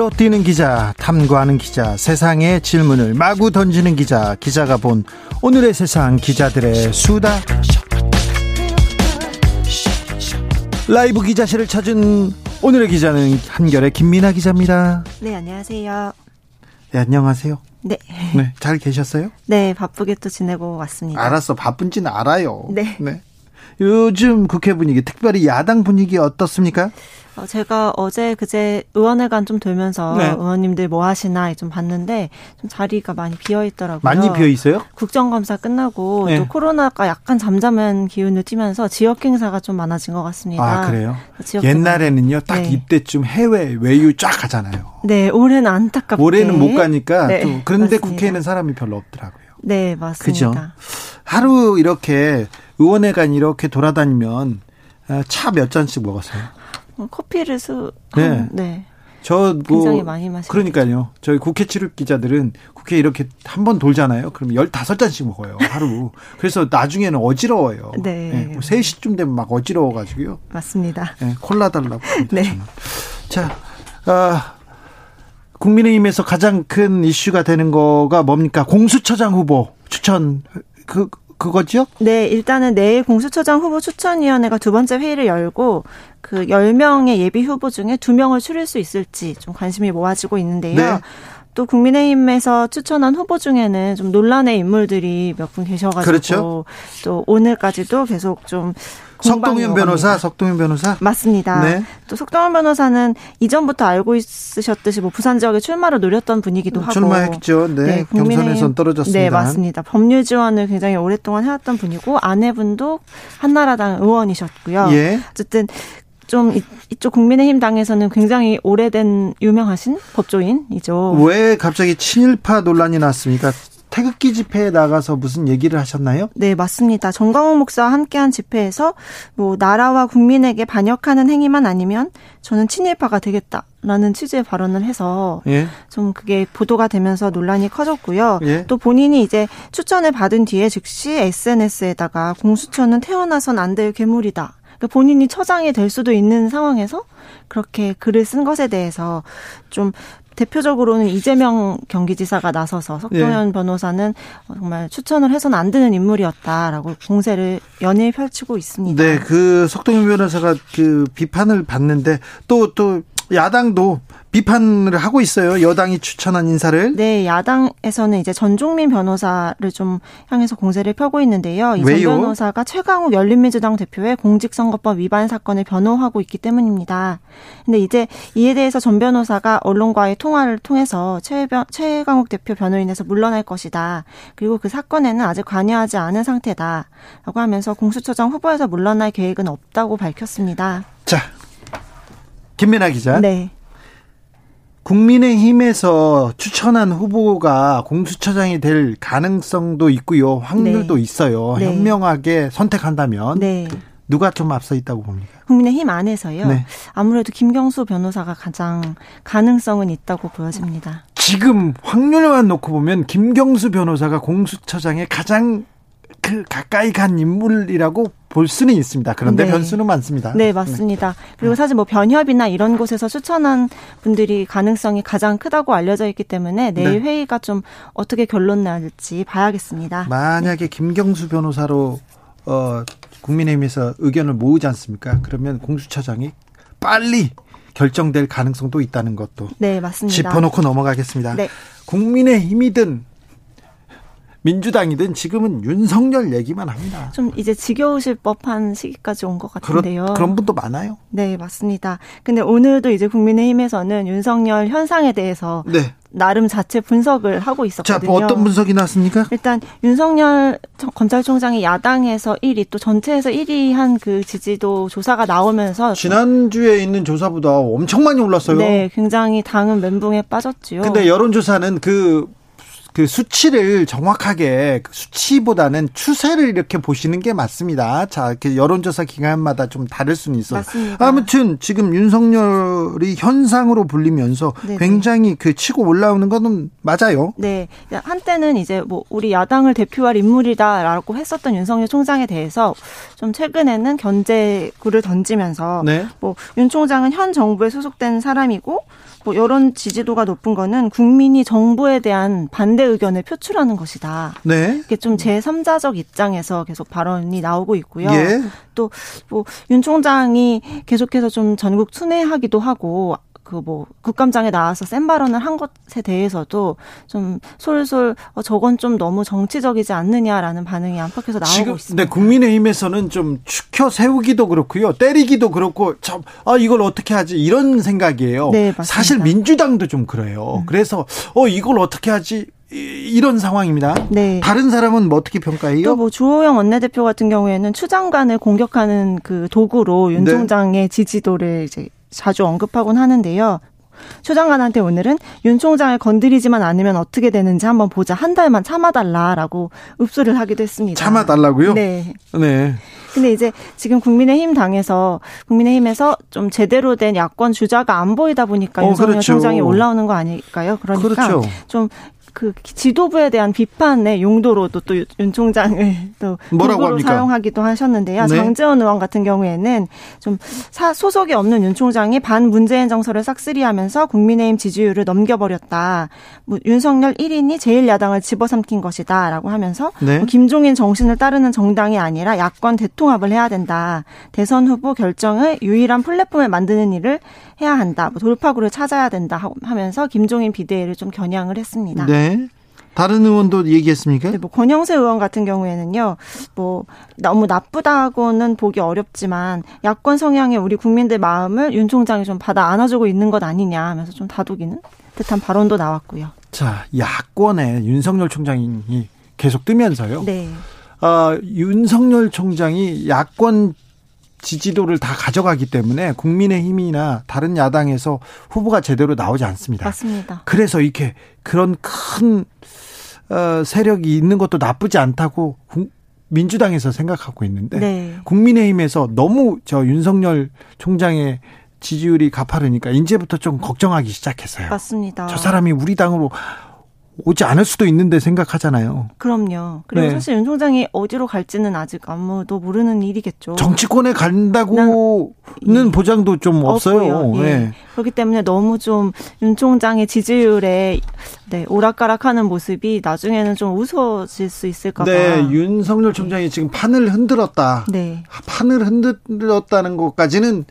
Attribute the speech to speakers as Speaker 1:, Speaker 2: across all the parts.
Speaker 1: 발로 뛰는 기자, 탐구하는 기자, 세상의 질문을 마구 던지는 기자, 기자가 본 오늘의 세상 기자들의 수다. 라이브 기자실을 찾은 오늘의 기자는 한결의 김민아 기자입니다.
Speaker 2: 네, 안녕하세요.
Speaker 1: 네, 안녕하세요.
Speaker 2: 네.
Speaker 1: 네, 잘 계셨어요?
Speaker 2: 네, 바쁘게 또 지내고 왔습니다.
Speaker 1: 알았어, 바쁜지는 알아요.
Speaker 2: 네.
Speaker 1: 네. 요즘 국회 분위기, 특별히 야당 분위기 어떻습니까?
Speaker 2: 어, 제가 어제 그제 의원회관 좀 돌면서
Speaker 1: 네.
Speaker 2: 의원님들 뭐 하시나 좀 봤는데 좀 자리가 많이 비어 있더라고요.
Speaker 1: 많이 비어 있어요?
Speaker 2: 국정감사 끝나고
Speaker 1: 네.
Speaker 2: 또 코로나가 약간 잠잠한 기운을 띠면서 지역 행사가 좀 많아진 것 같습니다.
Speaker 1: 아, 그래요?
Speaker 2: 지역
Speaker 1: 옛날에는요, 딱
Speaker 2: 네.
Speaker 1: 이때쯤 해외 외유 쫙 가잖아요.
Speaker 2: 네, 올해는 안타깝게
Speaker 1: 올해는 못 가니까
Speaker 2: 네,
Speaker 1: 또 그런데
Speaker 2: 맞습니다.
Speaker 1: 국회에는 사람이 별로 없더라고요.
Speaker 2: 네,
Speaker 1: 그죠?
Speaker 2: 맞습니다.
Speaker 1: 하루 이렇게 의원회관 이렇게 돌아다니면 아, 차몇 잔씩 먹었어요.
Speaker 2: 어, 커피를 수
Speaker 1: 네.
Speaker 2: 한- 네.
Speaker 1: 저
Speaker 2: 굉장히
Speaker 1: 뭐
Speaker 2: 많이 마시고
Speaker 1: 그러니까요. 저희 국회 출입 기자들은 국회 이렇게 한 번 돌잖아요. 그럼 15잔씩 먹어요. 하루. 그래서 나중에는 어지러워요.
Speaker 2: 네.
Speaker 1: 뭐 3시쯤 되면 막 어지러워 가지고요.
Speaker 2: 맞습니다.
Speaker 1: 네, 콜라 달라고 합니다.
Speaker 2: 네.
Speaker 1: 저는. 자, 아, 국민의힘에서 가장 큰 이슈가 되는 거가 뭡니까? 공수처장 후보 추천 그 그거죠?
Speaker 2: 네, 일단은 내일 공수처장 후보 추천위원회가 두 번째 회의를 열고 그 10명의 예비 후보 중에 2명을 추릴 수 있을지 좀 관심이 모아지고 있는데요.
Speaker 1: 네.
Speaker 2: 또 국민의힘에서 추천한 후보 중에는 좀 논란의 인물들이 몇 분 계셔가지고
Speaker 1: 그렇죠.
Speaker 2: 또 오늘까지도 계속 좀
Speaker 1: 석동현
Speaker 2: 공방이
Speaker 1: 변호사. 석동현 변호사.
Speaker 2: 맞습니다.
Speaker 1: 네.
Speaker 2: 또 석동현 변호사는 이전부터 알고 있으셨듯이 뭐 부산 지역에 출마를 노렸던 분이기도 하고
Speaker 1: 출마했죠. 네. 경선에선 떨어졌습니다.
Speaker 2: 네, 맞습니다. 법률 지원을 굉장히 오랫동안 해왔던 분이고 아내분도 한나라당 의원이셨고요.
Speaker 1: 예.
Speaker 2: 어쨌든 좀 이- 이쪽 국민의힘 당에서는 굉장히 오래된 유명하신 법조인이죠.
Speaker 1: 왜 갑자기 친일파 논란이 났습니까? 태극기 집회에 나가서 무슨 얘기를 하셨나요?
Speaker 2: 네, 맞습니다. 정광훈 목사와 함께한 집회에서 뭐 나라와 국민에게 반역하는 행위만 아니면 저는 친일파가 되겠다 라는 취지의 발언을 해서
Speaker 1: 예.
Speaker 2: 좀 그게 보도가 되면서 논란이 커졌고요.
Speaker 1: 예.
Speaker 2: 또 본인이 이제 추천을 받은 뒤에 즉시 SNS에다가 공수처는 태어나선 안 될 괴물이다. 그러니까 본인이 처장이 될 수도 있는 상황에서 그렇게 글을 쓴 것에 대해서 좀 대표적으로는 이재명 경기지사가 나서서 석동현
Speaker 1: 예.
Speaker 2: 변호사는 정말 추천을 해서는 안 되는 인물이었다라고 공세를 연일 펼치고 있습니다.
Speaker 1: 네, 그 석동현 변호사가 그 비판을 받는데 또 또 야당도 비판을 하고 있어요. 여당이 추천한 인사를.
Speaker 2: 네, 야당에서는 이제 전종민 변호사를 좀 향해서 공세를 펴고 있는데요. 이전
Speaker 1: 왜요?
Speaker 2: 변호사가 최강욱 열린민주당 대표의 공직선거법 위반 사건을 변호하고 있기 때문입니다. 근데 이제 이에 대해서 전 변호사가 언론과의 통화를 통해서 최 변, 최강욱 대표 변호인에서 물러날 것이다. 그리고 그 사건에는 아직 관여하지 않은 상태다. 라고 하면서 공수처장 후보에서 물러날 계획은 없다고 밝혔습니다.
Speaker 1: 자, 김민아 기자.
Speaker 2: 네.
Speaker 1: 국민의힘에서 추천한 후보가 공수처장이 될 가능성도 있고요. 확률도
Speaker 2: 네.
Speaker 1: 있어요.
Speaker 2: 네.
Speaker 1: 현명하게 선택한다면
Speaker 2: 네.
Speaker 1: 누가 좀 앞서 있다고 봅니까?
Speaker 2: 국민의힘 안에서요.
Speaker 1: 네.
Speaker 2: 아무래도 김경수 변호사가 가장 가능성은 있다고 보여집니다.
Speaker 1: 지금 확률만 놓고 보면 김경수 변호사가 공수처장에 가장 그 가까이 간 인물이라고 볼 수는 있습니다. 그런데
Speaker 2: 네.
Speaker 1: 변수는 많습니다.
Speaker 2: 네, 맞습니다. 그리고 사실 뭐 변협이나 이런 곳에서 추천한 분들이 가능성이 가장 크다고 알려져 있기 때문에 내일
Speaker 1: 네.
Speaker 2: 회의가 좀 어떻게 결론 날지 봐야겠습니다.
Speaker 1: 만약에 김경수 변호사로 어, 국민의힘에서 의견을 모으지 않습니까? 그러면 공수처장이 빨리 결정될 가능성도 있다는 것도
Speaker 2: 네, 맞습니다.
Speaker 1: 짚어놓고 넘어가겠습니다.
Speaker 2: 네.
Speaker 1: 국민의힘이든 민주당이든 지금은 윤석열 얘기만 합니다.
Speaker 2: 좀 이제 지겨우실 법한 시기까지 온것
Speaker 1: 그런
Speaker 2: 같은데요.
Speaker 1: 그런 분도 많아요.
Speaker 2: 네, 맞습니다. 근데 오늘도 이제 국민의힘에서는 윤석열 현상에 대해서
Speaker 1: 네.
Speaker 2: 나름 자체 분석을 하고
Speaker 1: 자,
Speaker 2: 있었거든요.
Speaker 1: 뭐 어떤 분석이 나왔습니까?
Speaker 2: 일단 윤석열 청- 검찰총장이 야당에서 1위 또 전체에서 1위 한 그 지지도 조사가 나오면서
Speaker 1: 지난주에 있는 조사보다 엄청 많이 올랐어요.
Speaker 2: 네, 굉장히 당은 멘붕에 빠졌지요.
Speaker 1: 근데 여론조사는 그 그 수치를 정확하게 그 수치보다는 추세를 이렇게 보시는 게 맞습니다. 자, 이렇게 여론조사 기간마다 좀 다를 수는 있어요.
Speaker 2: 맞습니다.
Speaker 1: 아무튼 지금 윤석열이 현상으로 불리면서
Speaker 2: 네네.
Speaker 1: 굉장히 그 치고 올라오는 거는 맞아요.
Speaker 2: 네. 한때는 이제 뭐 우리 야당을 대표할 인물이다라고 했었던 윤석열 총장에 대해서 좀 최근에는 견제구를 던지면서
Speaker 1: 네.
Speaker 2: 뭐윤 총장은 현 정부에 소속된 사람이고 뭐 여론 지지도가 높은 거는 국민이 정부에 대한 반대 의견을 표출하는 것이다.
Speaker 1: 네.
Speaker 2: 이게 좀 제3자적 입장에서 계속 발언이 나오고 있고요.
Speaker 1: 예.
Speaker 2: 또뭐 윤 총장이 계속해서 좀 전국 순회하기도 하고 그 뭐 국감장에 나와서 센 발언을 한 것에 대해서도 좀 솔솔 어, 저건 좀 너무 정치적이지 않느냐라는 반응이 안팎에서 나오고
Speaker 1: 지금
Speaker 2: 있습니다.
Speaker 1: 네, 국민의힘에서는 좀 추켜 세우기도 그렇고요. 때리기도 그렇고 참 아, 이걸 어떻게 하지 이런 생각이에요.
Speaker 2: 네, 맞습니다.
Speaker 1: 사실 민주당도 좀 그래요. 그래서 어 이걸 어떻게 하지 이- 이런 상황입니다.
Speaker 2: 네.
Speaker 1: 다른 사람은 뭐 어떻게 평가해요?
Speaker 2: 또 뭐 주호영 원내대표 같은 경우에는 추 장관을 공격하는 그 도구로 윤
Speaker 1: 네.
Speaker 2: 총장의 지지도를 이제 자주 언급하곤 하는데요. 추 장관한테 오늘은 윤 총장을 건드리지만 않으면 어떻게 되는지 한번 보자. 한 달만 참아달라라고 읍소를 하기도 했습니다.
Speaker 1: 참아달라고요?
Speaker 2: 네.
Speaker 1: 네.
Speaker 2: 근데 이제 지금 국민의힘 당에서 국민의힘에서 좀 제대로 된 야권 주자가 안 보이다 보니까
Speaker 1: 어,
Speaker 2: 윤석열
Speaker 1: 그렇죠.
Speaker 2: 총장이 올라오는 거 아닐까요? 그러니까
Speaker 1: 그렇죠.
Speaker 2: 좀 그 지도부에 대한 비판의 용도로도 또 윤 총장을 또
Speaker 1: 뭐라고 합니까?
Speaker 2: 사용하기도 하셨는데요.
Speaker 1: 네.
Speaker 2: 장재원 의원 같은 경우에는 좀 사- 소속이 없는 윤 총장이 반 문재인 정서를 싹쓸이하면서 국민의힘 지지율을 넘겨버렸다. 뭐 윤석열 1인이 제1야당을 집어삼킨 것이다라고 하면서
Speaker 1: 네.
Speaker 2: 뭐 김종인 정신을 따르는 정당이 아니라 야권 대통합을 해야 된다. 대선 후보 결정의 유일한 플랫폼을 만드는 일을 해야 한다. 뭐 돌파구를 찾아야 된다 하- 하면서 김종인 비대위를 좀 겨냥을 했습니다.
Speaker 1: 네. 다른 의원도 얘기했습니까?
Speaker 2: 네, 뭐 권영세 의원 같은 경우에는요, 뭐 너무 나쁘다고는 보기 어렵지만 야권 성향의 우리 국민들 마음을 윤 총장이 좀 받아 안아주고 있는 것 아니냐 하면서 좀 다독이는 듯한 발언도 나왔고요.
Speaker 1: 자, 야권에 윤석열 총장이 계속 뜨면서요.
Speaker 2: 네,
Speaker 1: 아, 윤석열 총장이 야권 지지도를 다 가져가기 때문에 국민의힘이나 다른 야당에서 후보가 제대로 나오지 않습니다.
Speaker 2: 맞습니다.
Speaker 1: 그래서 이렇게 그런 큰 어, 세력이 있는 것도 나쁘지 않다고 국- 민주당에서 생각하고 있는데
Speaker 2: 네.
Speaker 1: 국민의힘에서 너무 저 윤석열 총장의 지지율이 가파르니까 이제부터 좀 걱정하기 시작했어요.
Speaker 2: 맞습니다.
Speaker 1: 저 사람이 우리 당으로 오지 않을 수도 있는데 생각하잖아요.
Speaker 2: 그럼요. 그리고
Speaker 1: 네.
Speaker 2: 사실 윤 총장이 어디로 갈지는 아직 아무도 모르는 일이겠죠.
Speaker 1: 정치권에 간다고는
Speaker 2: 난-
Speaker 1: 보장도 좀 없어요.
Speaker 2: 예.
Speaker 1: 네.
Speaker 2: 그렇기 때문에 너무 좀 윤 총장의 지지율에 네, 오락가락하는 모습이 나중에는 좀 우스워질 수 있을까 봐.
Speaker 1: 네, 윤석열 총장이 지금 판을 흔들었다.
Speaker 2: 네.
Speaker 1: 판을 흔들었다는 것까지는 어,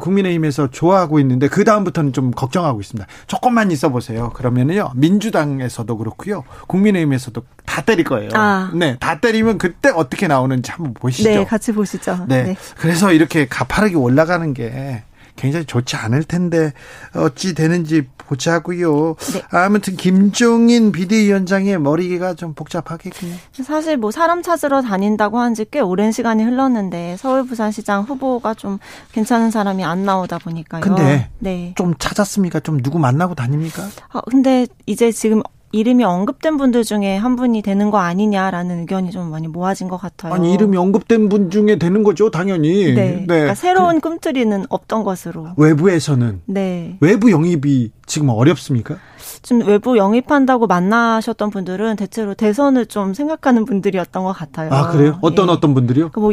Speaker 1: 국민의힘에서 좋아하고 있는데 그 다음부터는 좀 걱정하고 있습니다. 조금만 있어 보세요. 그러면은요 민주당에서도 그렇고요, 국민의힘에서도 다 때릴 거예요.
Speaker 2: 아.
Speaker 1: 네, 다 때리면 그때 어떻게 나오는지 한번 보시죠.
Speaker 2: 네, 같이 보시죠.
Speaker 1: 네. 그래서 이렇게 가파르게 올라가는 게 굉장히 좋지 않을 텐데 어찌 되는지 보자고요.
Speaker 2: 네.
Speaker 1: 아무튼 김종인 비대위원장의 머리가 좀 복잡하겠군요.
Speaker 2: 사실 뭐 사람 찾으러 다닌다고 한 지 꽤 오랜 시간이 흘렀는데 서울 부산시장 후보가 좀 괜찮은 사람이 안 나오다 보니까요.
Speaker 1: 근데
Speaker 2: 네.
Speaker 1: 좀 찾았습니까? 좀 누구 만나고 다닙니까?
Speaker 2: 아, 근데 이제 지금 이름이 언급된 분들 중에 한 분이 되는 거 아니냐라는 의견이 좀 많이 모아진 것 같아요.
Speaker 1: 아니 이름이 언급된 분 중에 되는 거죠, 당연히.
Speaker 2: 네. 그러니까 새로운 꿈틀이는 없던 것으로.
Speaker 1: 그 외부에서는
Speaker 2: 네.
Speaker 1: 외부 영입이 지금 어렵습니까?
Speaker 2: 좀 외부 영입한다고 만나셨던 분들은 대체로 대선을 좀 생각하는 분들이었던 것 같아요.
Speaker 1: 아 그래요? 어떤
Speaker 2: 예.
Speaker 1: 어떤 분들이요?
Speaker 2: 그 뭐,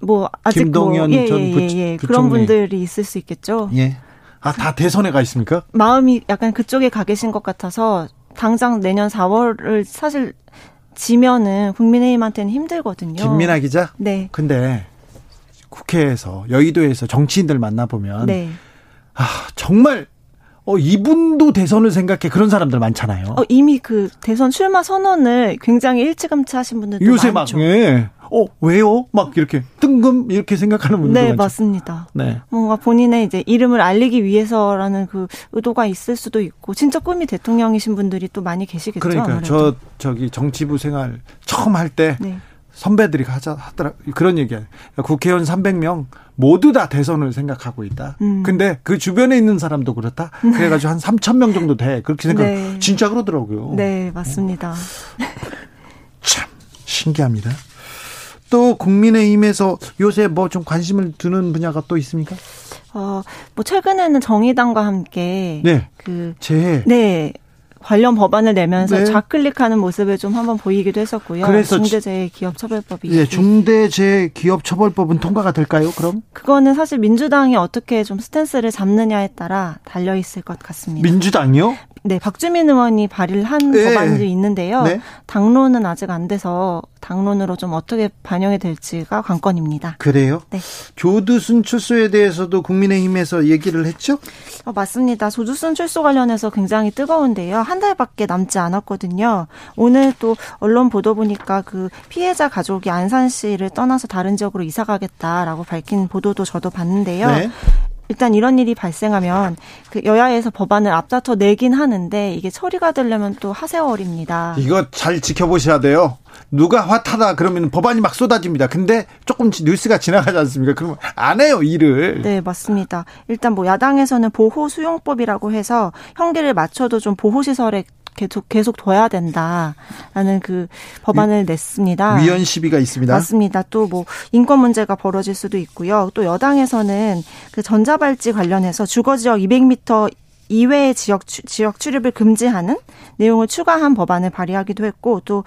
Speaker 2: 뭐, 아직
Speaker 1: 김동연
Speaker 2: 뭐, 예,
Speaker 1: 전
Speaker 2: 예,
Speaker 1: 부-
Speaker 2: 예, 예.
Speaker 1: 부총리.
Speaker 2: 그런 분들이 있을 수 있겠죠.
Speaker 1: 예. 아 다 대선에 가 있습니까?
Speaker 2: 마음이 약간 그쪽에 가 계신 것 같아서 당장 내년 4월을 사실 지면은 국민의힘한테는 힘들거든요.
Speaker 1: 김민아 기자.
Speaker 2: 네.
Speaker 1: 근데 국회에서 여의도에서 정치인들 만나 보면
Speaker 2: 네.
Speaker 1: 아 정말 어 이분도 대선을 생각해 그런 사람들 많잖아요.
Speaker 2: 어, 이미 그 대선 출마 선언을 굉장히 일찌감치 하신 분들도
Speaker 1: 요새
Speaker 2: 많죠.
Speaker 1: 막 예. 어 왜요? 막 이렇게 뜬금 이렇게 생각하는 분들
Speaker 2: 네,
Speaker 1: 많죠.
Speaker 2: 맞습니다.
Speaker 1: 네.
Speaker 2: 뭔가 본인의 이제 이름을 알리기 위해서라는 그 의도가 있을 수도 있고 진짜 꿈이 대통령이신 분들이 또 많이 계시겠죠.
Speaker 1: 그러니까. 저 저기 정치부 생활 처음 할때
Speaker 2: 네.
Speaker 1: 선배들이 하자 하더라 그런 얘기야. 국회의원 300명 모두 다 대선을 생각하고 있다. 음. 근데 그 주변에 있는 사람도 그렇다. 그래가지고 한 3천 명 정도 돼. 그렇게 생각. 네. 진짜 그러더라고요.
Speaker 2: 네, 맞습니다.
Speaker 1: 참 신기합니다. 또 국민의힘에서 요새 뭐 좀 관심을 두는 분야가 또 있습니까?
Speaker 2: 어, 뭐 최근에는 정의당과 함께
Speaker 1: 네. 그 재해
Speaker 2: 네. 관련 법안을 내면서 네. 좌클릭하는 모습을 좀 한번 보이기도 했었고요. 그래서 중대재해기업처벌법이
Speaker 1: 예, 중대재해기업처벌법은 통과가 될까요? 그럼?
Speaker 2: 그거는 사실 민주당이 어떻게 좀 스탠스를 잡느냐에 따라 달려 있을 것 같습니다.
Speaker 1: 민주당이요?
Speaker 2: 네, 박주민 의원이 발의한 네. 법안이 있는데요. 네. 당론은 아직 안 돼서 당론으로 좀 어떻게 반영이 될지가 관건입니다.
Speaker 1: 그래요? 네. 조두순 출소에 대해서도 국민의힘에서 얘기를 했죠?
Speaker 2: 어, 맞습니다. 조두순 출소 관련해서 굉장히 뜨거운데요. 한 달밖에 남지 않았거든요. 오늘 또 언론 보도 보니까 그 피해자 가족이 안산시를 떠나서 다른 지역으로 이사 가겠다라고 밝힌 보도도 저도 봤는데요. 네. 일단 이런 일이 발생하면 그 여야에서 법안을 앞다퉈 내긴 하는데 이게 처리가 되려면 또 하세월입니다.
Speaker 1: 이거 잘 지켜보셔야 돼요. 누가 화타다 그러면 법안이 막 쏟아집니다. 근데 조금 뉴스가 지나가지 않습니까? 그러면 안 해요, 일을.
Speaker 2: 네, 맞습니다. 일단 뭐 야당에서는 보호 수용법이라고 해서 형기를 맞춰도 좀 보호 시설에 계속 계속 둬야 된다라는 그 법안을 위, 냈습니다.
Speaker 1: 위헌 시비가 있습니다.
Speaker 2: 맞습니다. 또 뭐 인권 문제가 벌어질 수도 있고요. 또 여당에서는 그 전자발찌 관련해서 주거 지역 200m 이외의 지역 지역 출입을 금지하는 내용을 추가한 법안을 발의하기도 했고 또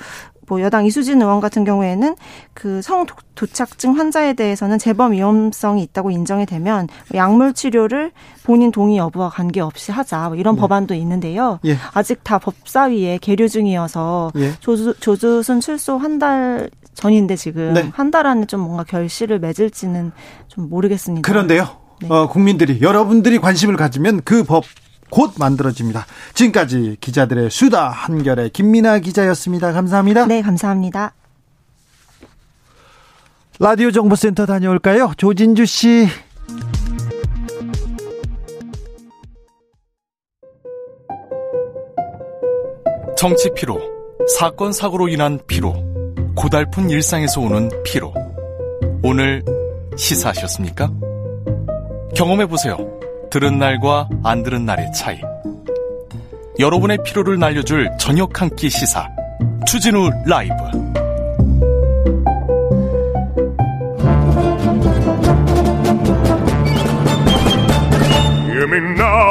Speaker 2: 뭐 여당 이수진 의원 같은 경우에는 그 성 도착증 환자에 대해서는 재범 위험성이 있다고 인정이 되면 약물 치료를 본인 동의 여부와 관계없이 하자 뭐 이런 예. 법안도 있는데요. 예. 아직 다 법사위에 계류 중이어서 예. 조주, 조주순 출소 한 달 전인데 지금 네. 한달 안에 좀 뭔가 결실을 맺을지는 좀 모르겠습니다.
Speaker 1: 그런데요. 네. 어, 국민들이 여러분들이 관심을 가지면 그 법 곧 만들어집니다. 지금까지 기자들의 수다 한결의 김민아 기자였습니다. 감사합니다.
Speaker 2: 네, 감사합니다.
Speaker 1: 라디오 정보센터 다녀올까요? 조진주 씨.
Speaker 3: 정치 피로, 사건 사고로 인한 피로, 고달픈 일상에서 오는 피로. 오늘 시사하셨습니까? 경험해 보세요. 들은 날과 안 들은 날의 차이. 여러분의 피로를 날려줄 저녁 한 끼 시사. 추진우 라이브.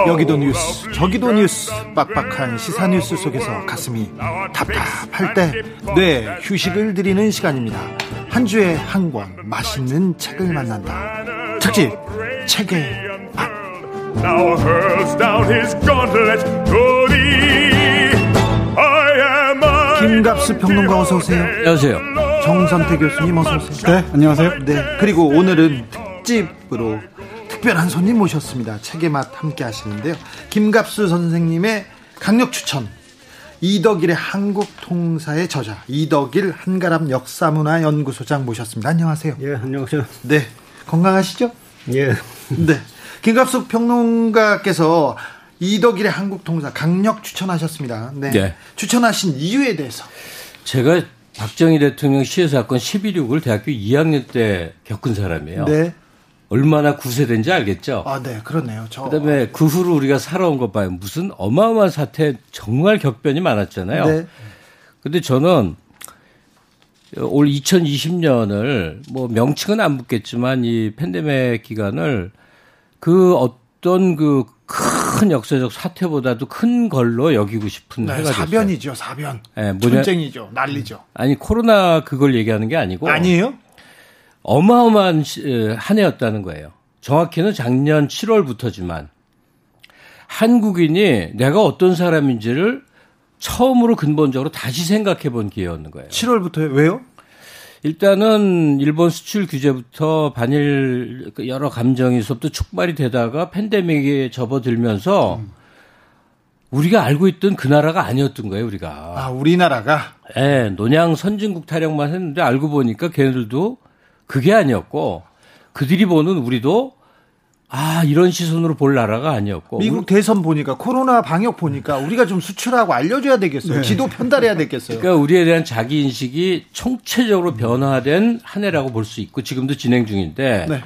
Speaker 1: 여기도 뉴스, 저기도 뉴스, 빡빡한 시사 뉴스 속에서 가슴이 답답할 때, 네, 휴식을 드리는 시간입니다. 한 주에 한 권, 맛있는 책을 만난다. 특집, 책의 now hurls down his gauntlet to thee. I am a 김갑수 평론가 어서 오세요.
Speaker 4: 안녕하세요.
Speaker 1: 정선태 교수님 어서 오세요.
Speaker 4: 네, 안녕하세요.
Speaker 1: 네, 그리고 오늘은 특집으로 특별한 손님 모셨습니다. 책의 맛 함께 하시는데요. 김갑수 선생님의 강력 추천. 이덕일의 한국 통사의 저자 이덕일 한가람 역사문화 연구소장 모셨습니다. 안녕하세요.
Speaker 4: 예, 안녕하세요.
Speaker 1: 네, 건강하시죠?
Speaker 4: 예.
Speaker 1: 네. 김갑숙 평론가께서 이덕일의 한국 통사 강력 추천하셨습니다. 네. 네. 추천하신 이유에 대해서.
Speaker 4: 제가 박정희 대통령 시해 사건 11.6을 대학교 2학년 때 겪은 사람이에요. 네. 얼마나 구세된지 알겠죠?
Speaker 1: 아, 네, 그렇네요.
Speaker 4: 저... 그다음에 그 후로 우리가 살아온 것 봐요. 무슨 어마어마한 사태 정말 격변이 많았잖아요. 네. 근데 저는 올 2020년을 뭐 명칭은 안 묻겠지만 이 팬데믹 기간을 그 어떤 그 큰 역사적 사태보다도 큰 걸로 여기고 싶은 네, 해가
Speaker 1: 사변이죠, 사변. 네, 뭐냐, 전쟁이죠, 난리죠.
Speaker 4: 아니 코로나 그걸 얘기하는 게 아니고
Speaker 1: 아니에요?
Speaker 4: 어마어마한 한 해였다는 거예요. 정확히는 작년 7월부터지만 한국인이 내가 어떤 사람인지를 처음으로 근본적으로 다시 생각해 본 기회였는 거예요.
Speaker 1: 7월부터요? 왜요?
Speaker 4: 일단은 일본 수출 규제부터 반일 그 여러 감정에서부터 촉발이 되다가 팬데믹에 접어들면서 우리가 알고 있던 그 나라가 아니었던 거예요, 우리가.
Speaker 1: 아, 우리나라가?
Speaker 4: 예, 네, 논양 선진국 타령만 했는데 알고 보니까 걔네들도 그게 아니었고 그들이 보는 우리도 아 이런 시선으로 볼 나라가 아니었고
Speaker 1: 미국 대선 보니까 코로나 방역 보니까 우리가 좀 수출하고 알려줘야 되겠어요. 네. 지도 편달해야 되겠어요.
Speaker 4: 그러니까 우리에 대한 자기 인식이 총체적으로 변화된 한 해라고 볼 수 있고 지금도 진행 중인데. 네.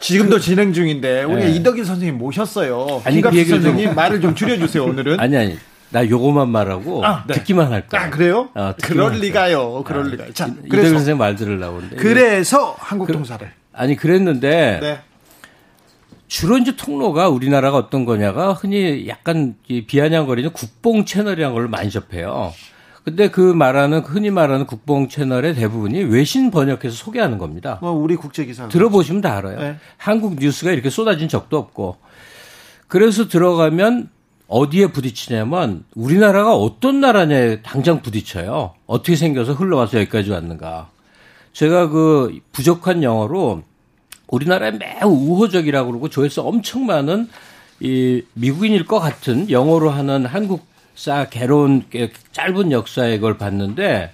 Speaker 1: 지금도 그, 진행 중인데 우리 네. 이덕일 선생님 모셨어요. 아니 그 선생님 말을 좀 줄여주세요 오늘은.
Speaker 4: 아니 아니 나 요거만 말하고 아, 네. 듣기만 할 거야.
Speaker 1: 아 그래요? 어, 그럴 리가요. 그럴 아, 리가. 자,
Speaker 4: 이덕일 선생님 말 들으려고
Speaker 1: 하는데. 그래서 한국 통사를.
Speaker 4: 아니 그랬는데 네. 주로 이제 통로가 우리나라가 어떤 거냐가 흔히 약간 비아냥거리는 국뽕 채널이라는 걸 많이 접해요. 근데 그 말하는 흔히 말하는 국뽕 채널의 대부분이 외신 번역해서 소개하는 겁니다.
Speaker 1: 뭐 우리 국제 기사
Speaker 4: 들어보시면 다 알아요. 네. 한국 뉴스가 이렇게 쏟아진 적도 없고. 그래서 들어가면 어디에 부딪히냐면 우리나라가 어떤 나라냐에 당장 부딪혀요. 어떻게 생겨서 흘러와서 여기까지 왔는가. 제가 그 부족한 영어로 우리나라에 매우 우호적이라고 그러고 조회수 엄청 많은 이 미국인일 것 같은 영어로 하는 한국사 개론 짧은 역사의 걸 봤는데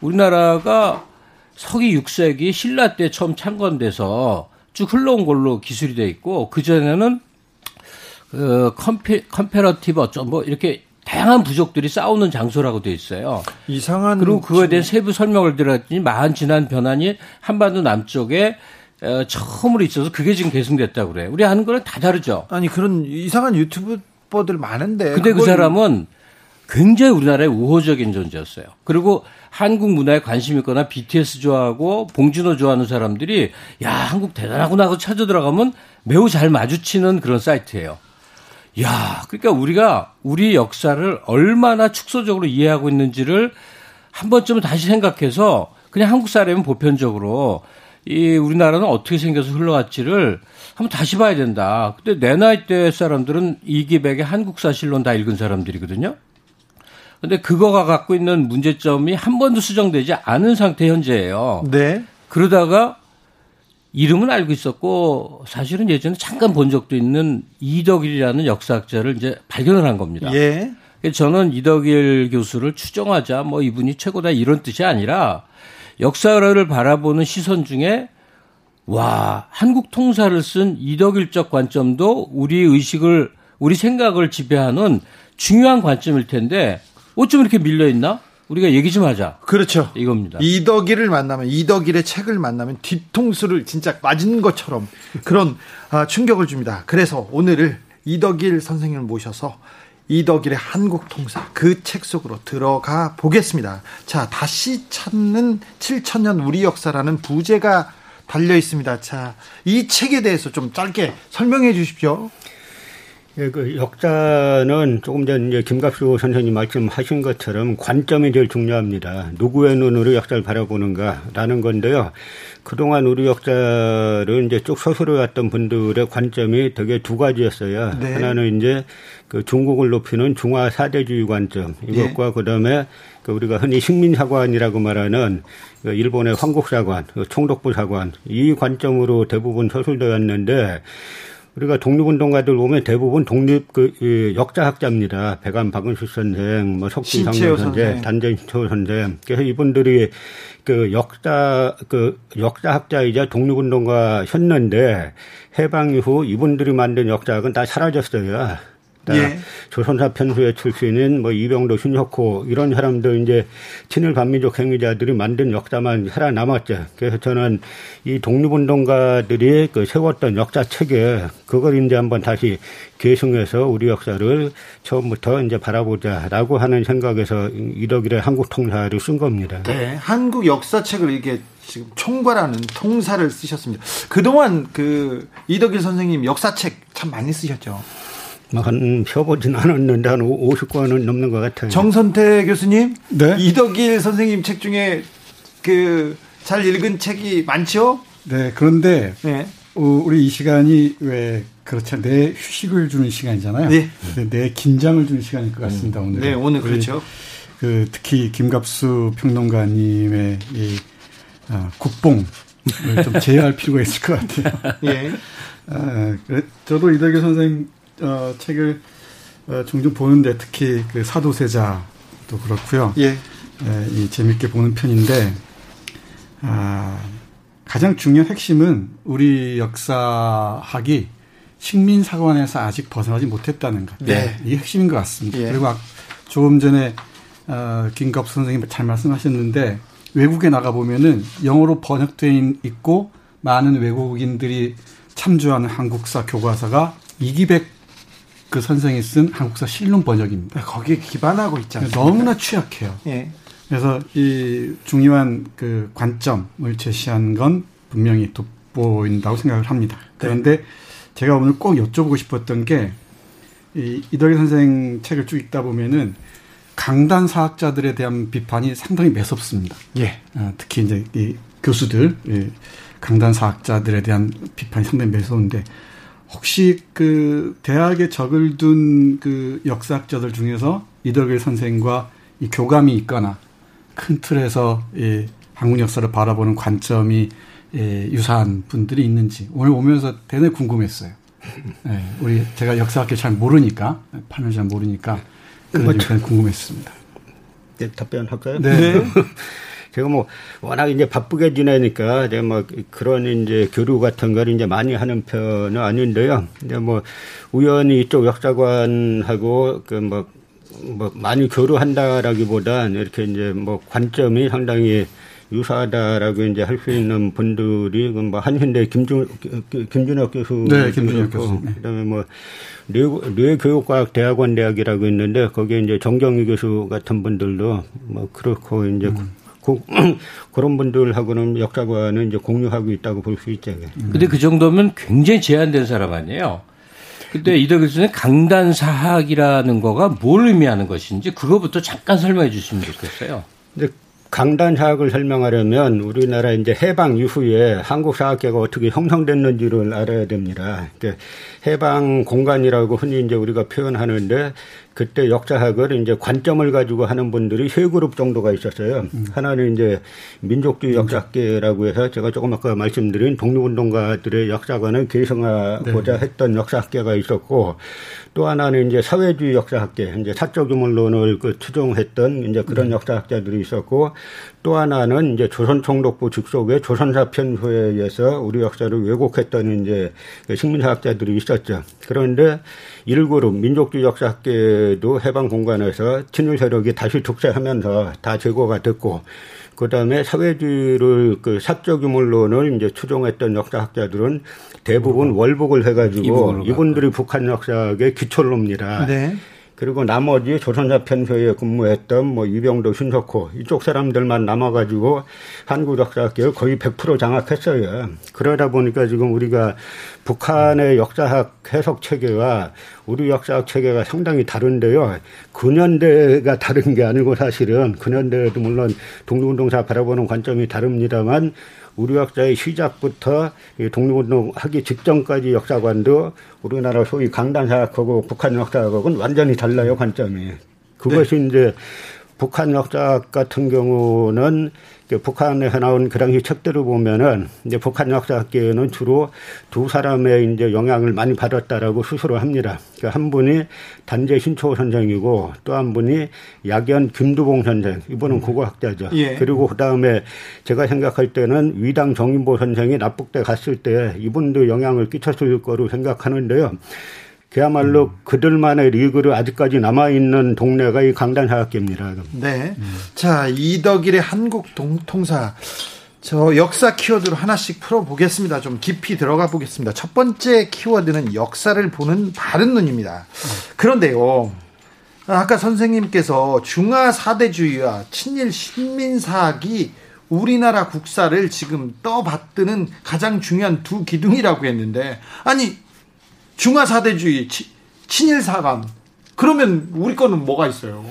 Speaker 4: 우리나라가 서기 6세기 신라 때 처음 창건돼서 쭉 흘러온 걸로 기술이 돼 있고 그 전에는 그 compa comparative 어쩌 뭐 이렇게 다양한 부족들이 싸우는 장소라고 돼 있어요.
Speaker 1: 이상한
Speaker 4: 그리고 그거에 대해 세부 설명을 드렸더니 마한 진한 변한이 한반도 남쪽에 어, 처음으로 있어서 그게 지금 계승됐다고 그래요. 우리 하는 거는 다 다르죠.
Speaker 1: 아니 그런 이상한 유튜버들 많은데.
Speaker 4: 근데 그 사람은 굉장히 우리나라의 우호적인 존재였어요. 그리고 한국 문화에 관심 있거나 BTS 좋아하고 봉준호 좋아하는 사람들이 야 한국 대단하구나 하고 찾아 들어가면 매우 잘 마주치는 그런 사이트예요. 야 그러니까 우리가 우리 역사를 얼마나 축소적으로 이해하고 있는지를 한 번쯤은 다시 생각해서 그냥 한국 사람은 보편적으로 이 우리나라는 어떻게 생겨서 흘러갔지를 한번 다시 봐야 된다. 근데 내 나이 때 사람들은 이기백의 한국사실론 다 읽은 사람들이거든요. 근데 그거가 갖고 있는 문제점이 한 번도 수정되지 않은 상태 현재예요.
Speaker 1: 네.
Speaker 4: 그러다가 이름은 알고 있었고 사실은 예전에 잠깐 본 적도 있는 이덕일이라는 역사학자를 이제 발견을 한 겁니다.
Speaker 1: 예.
Speaker 4: 저는 이덕일 교수를 추정하자 뭐 이분이 최고다 이런 뜻이 아니라 역사를 바라보는 시선 중에 와 한국 통사를 쓴 이덕일적 관점도 우리 의식을 우리 생각을 지배하는 중요한 관점일 텐데 어쩜 이렇게 밀려 있나? 우리가 얘기 좀 하자.
Speaker 1: 그렇죠.
Speaker 4: 이겁니다.
Speaker 1: 이덕일을 만나면 이덕일의 책을 만나면 뒤통수를 진짜 맞은 것처럼 그런 아, 충격을 줍니다. 그래서 오늘을 이덕일 선생님을 모셔서 이덕일의 한국 통사 그 책 속으로 들어가 보겠습니다. 자, 다시 찾는 7천년 우리 역사라는 부제가 달려 있습니다. 자, 이 책에 대해서 좀 짧게 설명해 주십시오.
Speaker 5: 예, 그 역사는 조금 전 이제 김갑수 선생님 말씀하신 것처럼 관점이 제일 중요합니다. 누구의 눈으로 역사를 바라보는가라는 건데요. 그동안 우리 역사를 이제 쭉 서술해왔던 분들의 관점이 되게 두 가지였어요. 네. 하나는 이제 그 중국을 높이는 중화 사대주의 관점 이것과 네. 그다음에 그 우리가 흔히 식민사관이라고 말하는 그 일본의 황국사관, 그 총독부 사관 이 관점으로 대부분 서술되었는데 우리가 독립운동가들 보면 대부분 독립 그 역사학자입니다. 백안 박은수 선생, 뭐 석진상 선생, 단전 신채호 선생. 그래서 이분들이 그 역사 그 역사학자이자 독립운동가였는데 해방 이후 이분들이 만든 역사학은 다 사라졌어요. 예. 조선사 편수의 출신인 뭐 이병도 신혁호 이런 사람들 이제 친일 반민족 행위자들이 만든 역사만 살아남았죠. 그래서 저는 이 독립운동가들이 그 세웠던 역사 체계 그걸 이제 한번 다시 계승해서 우리 역사를 처음부터 이제 바라보자라고 하는 생각에서 이덕일의 한국 통사를 쓴 겁니다.
Speaker 1: 네, 한국 역사책을 이게 지금 총괄하는 통사를 쓰셨습니다. 그동안 그 이덕일 선생님 역사책 참 많이 쓰셨죠.
Speaker 5: 한 펴보진 않았는데 한 50권은 넘는 것 같아요.
Speaker 1: 정선태 교수님, 네. 이덕일 선생님 책 중에 그 잘 읽은 책이 많죠?
Speaker 6: 네, 그런데 네. 어, 우리 이 시간이 왜 그렇죠. 내 휴식을 주는 시간이잖아요. 네. 내 긴장을 주는 시간일 것 같습니다. 오늘.
Speaker 1: 네, 오늘 그렇죠.
Speaker 6: 그 특히 김갑수 평론가님의 이 아, 국뽕을 좀 제어할 필요가 있을 것 같아요. 예. 아, 그래, 저도 이덕일 선생님 어, 책을 어, 종종 보는데 특히 그 사도세자도 그렇고요. 예. 예, 이 재밌게 보는 편인데 아, 가장 중요한 핵심은 우리 역사학이 식민 사관에서 아직 벗어나지 못했다는 것. 네. 이게 핵심인 것 같습니다. 예. 그리고 조금 전에 어, 김갑 선생님 잘 말씀하셨는데 외국에 나가 보면은 영어로 번역돼 있고 많은 외국인들이 참조하는 한국사 교과서가 이기백 그 선생이 쓴 한국사 실론 번역입니다.
Speaker 1: 거기에 기반하고 있잖아요.
Speaker 6: 너무나 취약해요. 예. 그래서 이 중요한 그 관점을 제시한 건 분명히 돋보인다고 생각을 합니다. 그런데 네. 제가 오늘 꼭 여쭤보고 싶었던 게 이, 이덕일 선생 책을 쭉 읽다 보면은 강단 사학자들에 대한 비판이 상당히 매섭습니다. 예. 어, 특히 이제 이 교수들, 예, 강단 사학자들에 대한 비판이 상당히 매서운데 혹시 그 대학에 적을 둔 그 역사학자들 중에서 이덕일 선생과 이 교감이 있거나 큰 틀에서 이 한국 역사를 바라보는 관점이 예, 유사한 분들이 있는지 오늘 오면서 대단히 궁금했어요. 예, 우리 제가 역사학교 잘 모르니까 판을 잘 모르니까 그런 점 뭐, 궁금했습니다.
Speaker 5: 네, 답변할까요? 네. 제가 뭐 워낙 이제 바쁘게 지내니까 제가 뭐 그런 이제 교류 같은 걸 이제 많이 하는 편은 아닌데요. 이제 뭐 우연히 이쪽 역사관하고 그뭐 뭐 많이 교류한다라기보다 이렇게 이제 뭐 관점이 상당히 유사하다라고 이제 할 수 있는 분들이 그뭐 한현대 김준 김준혁 교수
Speaker 6: 네, 김준혁 교수.
Speaker 5: 네. 그다음에 뭐 뇌, 뇌교육과학 대학원 대학이라고 있는데 거기에 이제 정경희 교수 같은 분들도 뭐 그렇고 이제 음. 그, 그런 분들하고는 역사관은 이제 공유하고 있다고 볼 수 있죠.
Speaker 4: 음. 근데 그 정도면 굉장히 제한된 사람 아니에요? 근데 이덕 교수님 강단 사학이라는 거가 뭘 의미하는 것인지 그거부터 잠깐 설명해 주시면 좋겠어요.
Speaker 5: 근데 강단 사학을 설명하려면 우리나라 이제 해방 이후에 한국 사학계가 어떻게 형성됐는지를 알아야 됩니다. 해방 공간이라고 흔히 이제 우리가 표현하는데 그때 역사학을 이제 관점을 가지고 하는 분들이 세 그룹 정도가 있었어요. 음. 하나는 이제 민족주의 역사학계라고 해서 제가 조금 아까 말씀드린 독립운동가들의 역사관을 계승하고자 네. 했던 역사학계가 있었고 또 하나는 이제 사회주의 역사학계, 이제 사적 유물론을 그 추종했던 이제 그런 네. 역사학자들이 있었고 또 하나는 이제 조선총독부 직속의 조선사 편소에 의해서 우리 역사를 왜곡했던 이제 그 식민사학자들이 있었죠. 그런데 일그룹 민족주의 역사학계도 해방 공간에서 친일 세력이 다시 독재하면서 다 제거가 됐고 그 다음에 사회주의를 그 사적 유물론을 이제 추종했던 역사학자들은 대부분 월북을 해가지고 이분들이 북한 역사학의 기초로입니다. 네. 그리고 나머지 조선사 편서에 근무했던 뭐 이병도, 신석호 이쪽 사람들만 남아가지고 한국 역사학계를 거의 100% 장악했어요. 그러다 보니까 지금 우리가 북한의 역사학 해석 체계와 우리 역사학 체계가 상당히 다른데요. 근현대가 다른 게 아니고 사실은 근현대에도 물론 독립운동사 바라보는 관점이 다릅니다만 우리 역사의 시작부터 독립운동 하기 직전까지 역사관도 우리나라 소위 강단 사학하고 북한 역사학하고는 완전히 달라요 관점이. 그것이 네. 이제 북한 역사학 같은 경우는 북한에서 나온 그 당시 책들을 보면은 이제 북한 역사학계는 주로 두 사람의 이제 영향을 많이 받았다라고 스스로 합니다. 그러니까 한 분이 단재 신초 선생이고 또 한 분이 약연 김두봉 선생. 이분은 음. 국어학자죠. 예. 그리고 그 다음에 제가 생각할 때는 위당 정인보 선생이 납북대 갔을 때 이분도 영향을 끼쳤을 거로 생각하는데요. 그야말로 음. 그들만의 리그를 아직까지 남아있는 동네가 이 강단사학계입니다.
Speaker 1: 네. 음. 자, 이덕일의 한국 동통사. 저 역사 키워드로 하나씩 풀어보겠습니다. 좀 깊이 들어가 보겠습니다. 첫 번째 키워드는 역사를 보는 바른 눈입니다. 그런데요. 아까 선생님께서 중화 사대주의와 친일 신민사학이 우리나라 국사를 지금 떠받드는 가장 중요한 두 기둥이라고 했는데 아니 중화 사대주의, 친일 사관. 그러면 우리 거는 뭐가 있어요?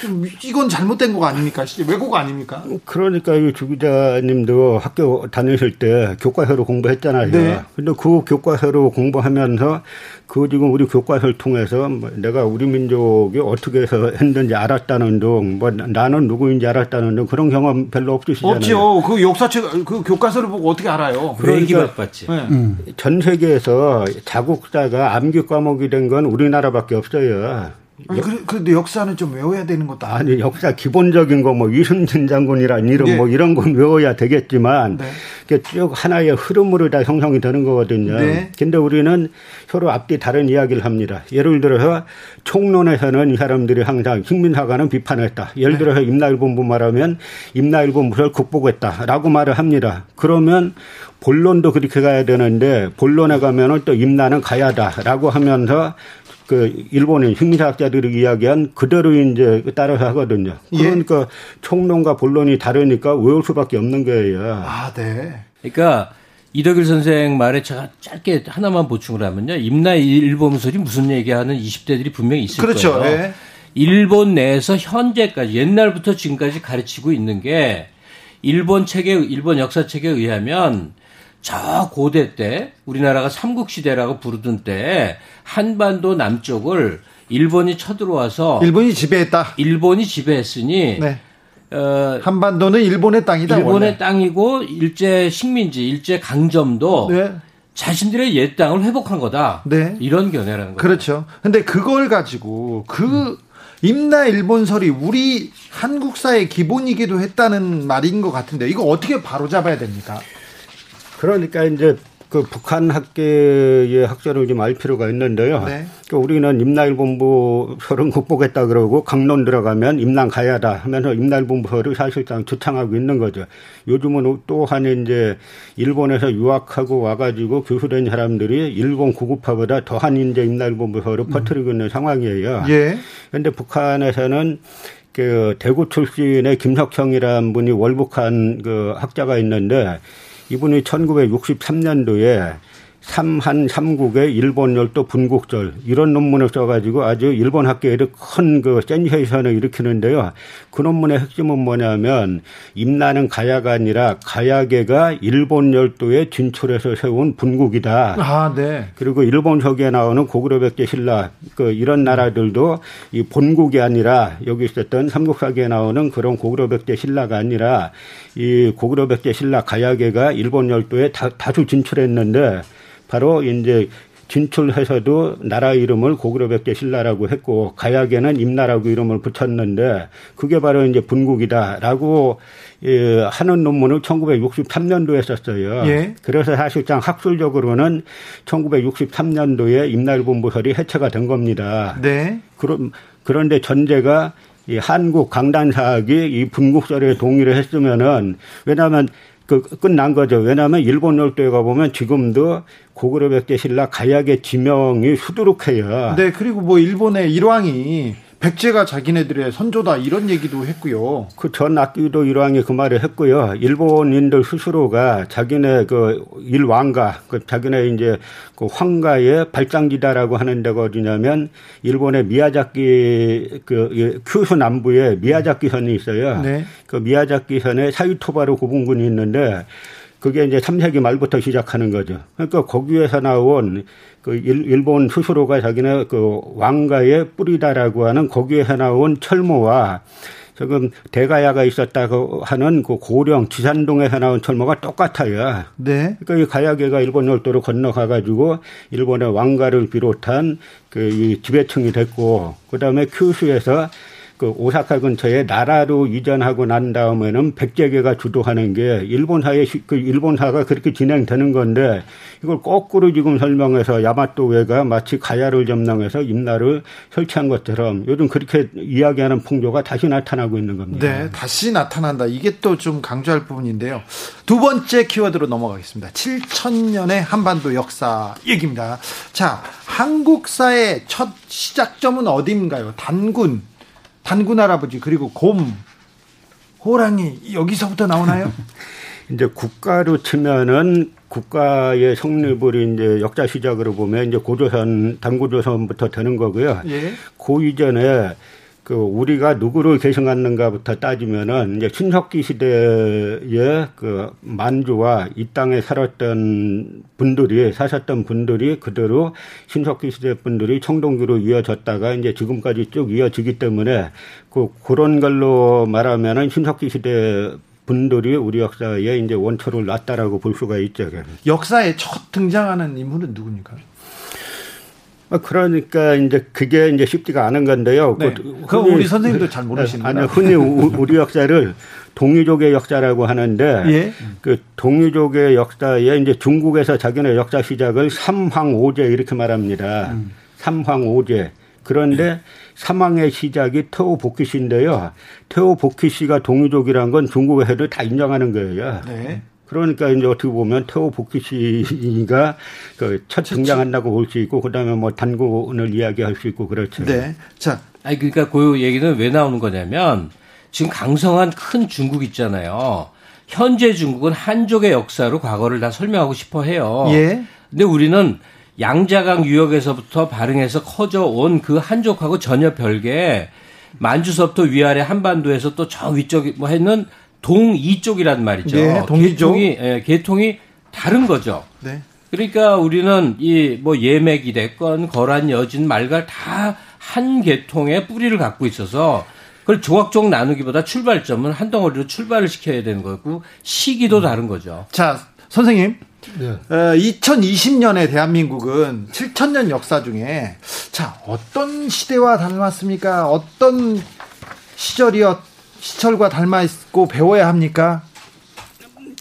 Speaker 1: 좀 이건 잘못된 거 아닙니까? 왜곡 아닙니까?
Speaker 5: 그러니까 주 기자님도 학교 다니실 때 교과서로 공부했잖아요. 네. 근데 그 교과서로 공부하면서 그 지금 우리 교과서를 통해서 뭐 내가 우리 민족이 어떻게 해서 했는지 알았다는 등, 뭐 나는 누구인지 알았다는 등 그런 경험 별로 없으시잖아요.
Speaker 1: 없죠. 그 역사책, 그 교과서를 보고 어떻게 알아요?
Speaker 4: 그러니까 받지. 네.
Speaker 5: 음. 전 세계에서 자국사가 암기 과목이 된 건 우리나라밖에 없어요.
Speaker 1: 아니, 그런데 역사는 좀 외워야 되는 것도
Speaker 5: 아니 역사 기본적인 거뭐 이순신 장군이란 이름 네. 뭐 이런 건 외워야 되겠지만 네. 쭉 하나의 흐름으로 다 형성이 되는 거거든요. 네. 근데 우리는 서로 앞뒤 다른 이야기를 합니다. 예를 들어서 총론에서는 이 사람들이 항상 식민사관은 비판했다. 예를 네. 들어서 임나일본부 말하면 임나일본부를 극복했다라고 말을 합니다. 그러면 본론도 그렇게 가야 되는데 본론에 가면은 또 임나는 가야다라고 하면서 그 일본의 식민사학자들이 이야기한 그대로 이제 따라서 하거든요. 예. 그러니까 예. 총론과 본론이 다르니까 외울 수밖에 없는 거예요.
Speaker 1: 아, 네.
Speaker 4: 그러니까 이덕일 선생 말에 제가 짧게 하나만 보충을 하면요. 임나 일본설이 무슨 얘기하는 20대들이 분명히 있을 그렇죠. 거예요. 예. 일본 내에서 현재까지 옛날부터 지금까지 가르치고 있는 게 일본 책에 일본 역사 책에 의하면 저 고대 때 우리나라가 삼국시대라고 부르던 때 한반도 남쪽을 일본이 쳐들어와서
Speaker 1: 일본이 지배했다.
Speaker 4: 일본이 지배했으니 네.
Speaker 1: 어, 한반도는 일본의 땅이다.
Speaker 4: 일본의 원래. 땅이고 일제 식민지, 일제 강점도 네. 자신들의 옛 땅을 회복한 거다. 네. 이런 견해라는 거죠.
Speaker 1: 그렇죠. 근데 그걸 가지고 그 음. 임나 일본설이 우리 한국사의 기본이기도 했다는 말인 것 같은데 이거 어떻게 바로 잡아야 됩니까?
Speaker 5: 그러니까 이제 그 북한 학계의 학자를 좀 알 필요가 있는데요. 네. 그러니까 우리는 임날본부설은 극복했다 그러고 강론 들어가면 임난 가야다 하면서 임날본부설을 사실상 주창하고 있는 거죠. 요즘은 또한 이제 일본에서 유학하고 와가지고 교수된 사람들이 일본 구급파보다 더한 이제 임날본부설을 음. 퍼뜨리고 있는 상황이에요. 예. 그런데 북한에서는 그 대구 출신의 김석형이라는 분이 월북한 그 학자가 있는데 이분이 1963년도에 삼한 삼국의 일본 열도 분국절 이런 논문을 써가지고 아주 일본 학계에 큰그 센세이션을 일으키는데요. 그 논문의 핵심은 뭐냐면 임나는 가야가 아니라 가야계가 일본 열도에 진출해서 세운 분국이다.
Speaker 1: 아, 네.
Speaker 5: 그리고 일본 서기에 나오는 고구려백제 신라 그 이런 나라들도 이 본국이 아니라 여기 있었던 삼국사기에 나오는 그런 고구려백제 신라가 아니라 이 고구려백제 신라 가야계가 일본 열도에 다, 다수 진출했는데 바로 이제 진출해서도 나라 이름을 고구려백제 신라라고 했고 가야계는 임나라고 이름을 붙였는데 그게 바로 이제 분국이다라고 예, 하는 논문을 1963년도에 썼어요. 예. 그래서 사실상 학술적으로는 1963년도에 임날본부설이 해체가 된 겁니다. 네. 그런 그런데 전제가 이 한국 강단사학이 이 분국설에 동의를 했으면은 왜냐하면 그 끝난 거죠. 왜냐하면 일본 열도에 가보면 지금도 고구려 백제 신라 가야의 지명이 수두룩해요.
Speaker 1: 네, 그리고 뭐 일본의 일왕이 백제가 자기네들의 선조다 이런 얘기도 했고요.
Speaker 5: 그전 악기도 일왕이 그 말을 했고요. 일본인들 스스로가 자기네 그 일왕가, 그 자기네 이제 그 황가의 발장지다라고 하는 데가 어디냐면 일본의 미야자키 그 큐슈 남부에 미야자키선이 있어요. 네. 그 미야자키선에 사유토바로 고분군이 있는데 그게 이제 3세기 말부터 시작하는 거죠. 그러니까 거기에서 나온 그 일본 스스로가 자기네 그 왕가의 뿌리다라고 하는 거기에서 나온 철모와 지금 대가야가 있었다고 하는 그 고령 지산동에서 나온 철모가 똑같아요. 네. 그러니까 이 가야계가 일본 열도로 건너가 가지고 일본의 왕가를 비롯한 그 지배층이 됐고 그다음에 큐슈에서 그 오사카 근처에 나라로 이전하고 난 다음에는 백제계가 주도하는 게 일본사의 그 일본사가 그렇게 진행되는 건데 이걸 거꾸로 지금 설명해서 야마토웨가 마치 가야를 점령해서 임나를 설치한 것처럼 요즘 그렇게 이야기하는 풍조가 다시 나타나고 있는 겁니다.
Speaker 1: 네, 다시 나타난다. 이게 또 좀 강조할 부분인데요. 두 번째 키워드로 넘어가겠습니다. 7천년의 한반도 역사 얘기입니다. 자, 한국사의 첫 시작점은 어디인가요? 단군, 단군 할아버지 그리고 곰 호랑이 여기서부터 나오나요?
Speaker 5: 이제 국가로 치면은 국가의 성립을 이제 역사 시작으로 보면 이제 고조선 당고조선부터 되는 거고요. 예. 그 이전에 그 우리가 누구를 계승하는가부터 따지면은 이제 신석기 시대에 그 만주와 이 땅에 살았던 분들이 사셨던 분들이 그대로 신석기 시대 분들이 청동기로 이어졌다가 이제 지금까지 쭉 이어지기 때문에 그 그런 걸로 말하면은 신석기 시대 분들이 우리 역사에 이제 원초를 놨다라고 볼 수가 있죠.
Speaker 1: 역사에 첫 등장하는 인물은 누굽니까?
Speaker 5: 아, 그러니까 이제 그게 이제 쉽지가 않은 건데요.
Speaker 1: 네. 그 우리 선생님도 잘 모르시는
Speaker 5: 아니 흔히 우리 역사를 동유족의 역사라고 하는데 예? 그 동유족의 역사에 이제 중국에서 자기네 역사 시작을 삼황오제 이렇게 말합니다. 음. 삼황오제. 그런데 사망의 시작이 태오복귀씨인데요. 태오복귀씨가 동유족이란 건 중국에서도 다 인정하는 거예요. 네. 그러니까 이제 어떻게 보면 태호 복귀 씨가 그 첫 등장한다고 볼 수 있고 그다음에 뭐 단군을 이야기할 수 있고 그렇죠.
Speaker 1: 네. 자,
Speaker 4: 아니 그러니까 그 얘기는 왜 나오는 거냐면 지금 강성한 큰 중국 있잖아요. 현재 중국은 한족의 역사로 과거를 다 설명하고 싶어 해요. 예. 근데 우리는 양자강 유역에서부터 발흥해서 커져 온 그 한족하고 전혀 별개 만주서부터 위아래 한반도에서 또 저 위쪽 뭐 했는 동이쪽이란 말이죠. 네, 동이쪽. 계통이, 예, 계통이 다른 거죠. 네. 그러니까 우리는 이 뭐 예맥이 됐건 거란 여진 말갈 다 한 계통의 뿌리를 갖고 있어서 그걸 조각종 나누기보다 출발점은 한 덩어리로 출발을 시켜야 되는 거고 시기도 음. 다른 거죠.
Speaker 1: 자, 선생님. 네. 어, 2020년에 대한민국은 7천년 역사 중에 자, 어떤 시대와 닮았습니까? 어떤 시절이었 시철과 닮아 있고 배워야 합니까?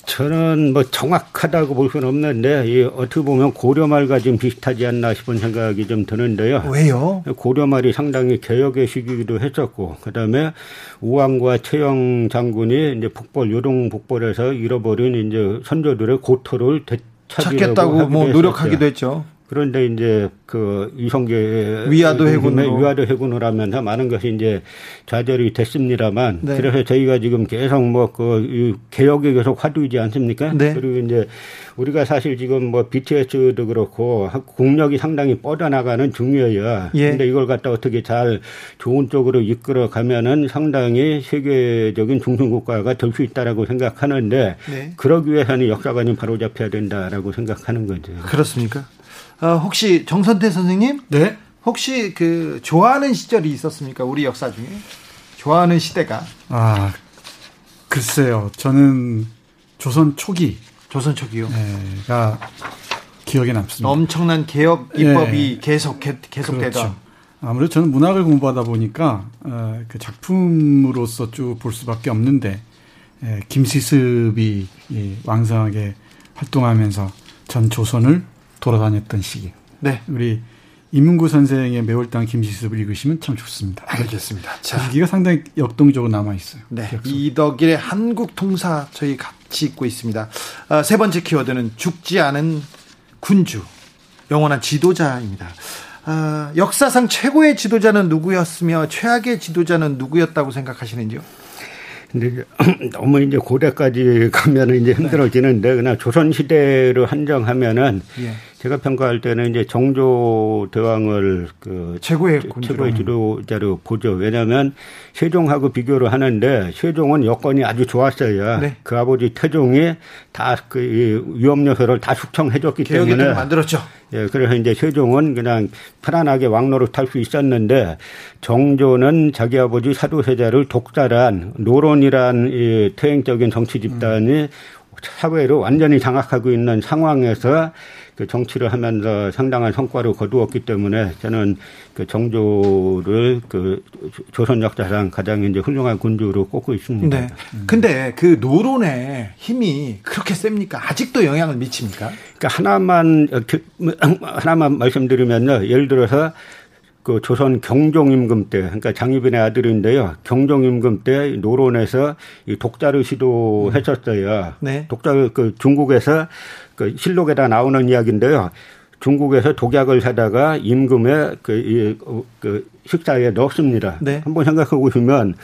Speaker 5: 저는 뭐 정확하다고 볼 수는 없는데 이 어떻게 보면 고려말과 좀 비슷하지 않나 싶은 생각이 좀 드는데요.
Speaker 1: 왜요?
Speaker 5: 고려말이 상당히 개혁의 시기이기도 했었고 그다음에 우왕과 최영 장군이 이제 북벌 요동 북벌에서 잃어버린 이제 선조들의 고토를
Speaker 1: 되찾겠다고 뭐 노력하기도 했죠.
Speaker 5: 그런데 이제 그 이성계
Speaker 1: 위화도 해군으로
Speaker 5: 위화도 해군을 하면서 많은 것이 이제 좌절이 됐습니다만 네. 그래서 저희가 지금 계속 뭐 그 개혁에 계속 화두이지 않습니까? 네. 그리고 이제 우리가 사실 지금 뭐 BTS도 그렇고 국력이 상당히 뻗어나가는 중요해요. 예. 근데 이걸 갖다 어떻게 잘 좋은 쪽으로 이끌어 가면은 상당히 세계적인 중심 국가가 될 수 있다라고 생각하는데 네. 그러기 위해서는 역사관이 바로 잡혀야 된다라고 생각하는 거죠.
Speaker 1: 그렇습니까? 어, 혹시 정선태 선생님?
Speaker 6: 네.
Speaker 1: 혹시 그 좋아하는 시절이 있었습니까? 우리 역사 중에 좋아하는 시대가?
Speaker 6: 아 글쎄요. 저는 조선 초기.
Speaker 1: 조선 초기요.
Speaker 6: 가 기억에 남습니다.
Speaker 1: 엄청난 개혁 입법이 네. 계속 계속되던. 그렇죠.
Speaker 6: 아무래도 저는 문학을 공부하다 보니까 어, 그 작품으로서 쭉 볼 수밖에 없는데 에, 김시습이 이, 왕성하게 활동하면서 전 조선을 돌아다녔던 시기. 네. 우리 이문구 선생의 매월당 김시습을 읽으시면 참 좋습니다.
Speaker 1: 알겠습니다.
Speaker 6: 자, 시기가 상당히 역동적으로 남아 있어요.
Speaker 1: 네. 이덕일의 한국 통사 저희 같이 읽고 있습니다. 아, 세 번째 키워드는 죽지 않은 군주, 영원한 지도자입니다. 아, 역사상 최고의 지도자는 누구였으며 최악의 지도자는 누구였다고 생각하시는지요?
Speaker 5: 근데 너무 이제 고대까지 가면은 이제 힘들어지는데 그냥 조선 시대로 한정하면은 예. 제가 평가할 때는 이제 정조 대왕을 그
Speaker 1: 최고의
Speaker 5: 최고의 지도자로 보죠. 왜냐하면 세종하고 비교를 하는데 세종은 여건이 아주 좋았어요. 네. 그 아버지 태종이 다 그 위험 요소를 다 숙청해줬기 때문에
Speaker 1: 만들었죠.
Speaker 5: 예, 그래서 이제 세종은 그냥 편안하게 왕로를 탈 수 있었는데 정조는 자기 아버지 사도세자를 독자란 노론이란 이 퇴행적인 정치 집단이 음. 사회로 완전히 장악하고 있는 상황에서 그 정치를 하면서 상당한 성과를 거두었기 때문에 저는 그 정조를 그 조선 역사상 가장 이제 훌륭한 군주로 꼽고 있습니다. 네.
Speaker 1: 음. 근데 그 노론의 힘이 그렇게 셉니까? 아직도 영향을 미칩니까?
Speaker 5: 그러니까 하나만 하나만 말씀드리면요. 예를 들어서 그 조선 경종임금 때, 그러니까 장희빈의 아들인데요. 경종임금 때 노론에서 이 독자를 시도했었어요. 네. 독자를 그 중국에서 그 실록에다 나오는 이야기인데요. 중국에서 독약을 사다가 임금의 그, 이, 그 식사에 넣습니다. 네. 한번 생각해 보시면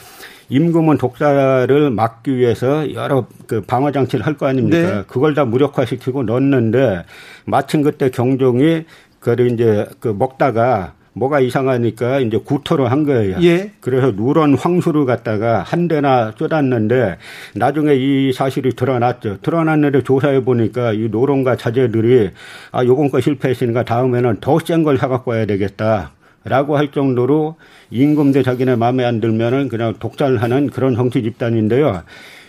Speaker 5: 임금은 독사를 막기 위해서 여러 그 방어 장치를 할 거 아닙니까? 네. 그걸 다 무력화시키고 넣었는데 마침 그때 경종이 그를 이제 그 먹다가 뭐가 이상하니까 이제 구토를 한 거예요. 예. 그래서 누런 황수를 갖다가 한 대나 쏟았는데 나중에 이 사실이 드러났죠. 드러났는데 조사해 보니까 이 노론과 자제들이 아 요번 거 실패했으니까 다음에는 더 센 걸 사갖고 와야 되겠다. 라고 할 정도로 임금대 자기네 마음에 안 들면은 그냥 독살하는 그런 정치 집단인데요.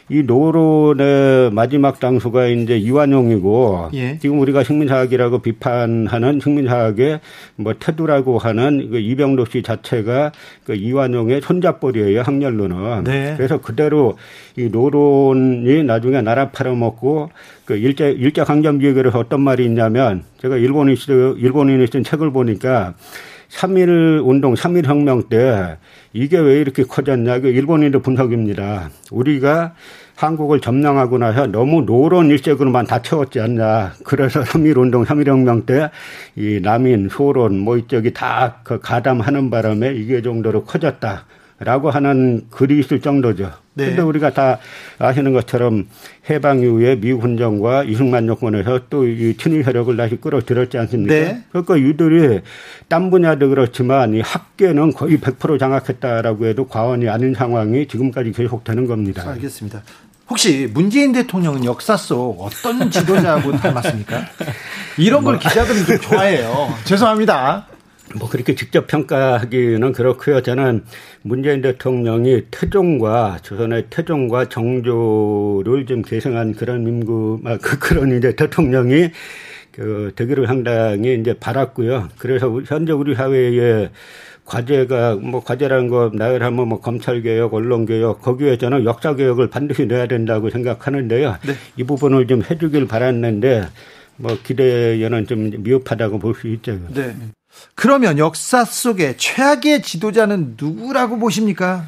Speaker 5: 이 노론의 마지막 당수가 이제 이완용이고 예. 지금 우리가 식민사학이라고 비판하는 식민사학의 뭐 태두라고 하는 그 이병도 씨 자체가 그 이완용의 손잡벌이에요 학렬로는. 네. 그래서 그대로 이 노론이 나중에 나라 팔아먹고 그 일제 일제 강점 기획에서 어떤 말이 있냐면 제가 일본인 일본인이 쓴 책을 보니까 3일 운동, 3일 혁명 때 이게 왜 이렇게 커졌냐. 그 일본인의 분석입니다. 우리가 한국을 점령하고 나서 너무 노론 일색으로만 다 채웠지 않냐. 그래서 3.1 운동, 3.1 혁명 때 이 남인, 소론, 뭐 이쪽이 다그 가담하는 바람에 이게 정도로 커졌다. 라고 하는 글이 있을 정도죠. 네. 근데 우리가 다 아시는 것처럼 해방 이후에 미국 훈정과 이승만 정권에서 또 이 친일 혈력을 다시 끌어들였지 않습니까? 네. 그러니까 이들이 딴 분야도 그렇지만 이 학계는 거의 100% 장악했다라고 해도 과언이 아닌 상황이 지금까지 계속되는 겁니다.
Speaker 1: 알겠습니다. 혹시 문재인 대통령은 역사 속 어떤 지도자하고 닮았습니까? 이런 걸 뭐. 기자들이 좀 좋아해요. 죄송합니다.
Speaker 5: 뭐 그렇게 직접 평가하기는 그렇고요. 저는 문재인 대통령이 태종과 조선의 태종과 정조를 좀 계승한 그런 민구 아, 그 그런 이제 대통령이 그 되기를 상당히 이제 바랐고요. 그래서 현재 우리 사회에 과제가 뭐 과제라는 거 나열하면 뭐 검찰 개혁, 언론 개혁 거기에 저는 역사 개혁을 반드시 내야 된다고 생각하는데요. 네. 이 부분을 좀 해주길 바랐는데 뭐 기대에는 좀 미흡하다고 볼 수 있죠.
Speaker 1: 네. 그러면 역사 속에 최악의 지도자는 누구라고 보십니까?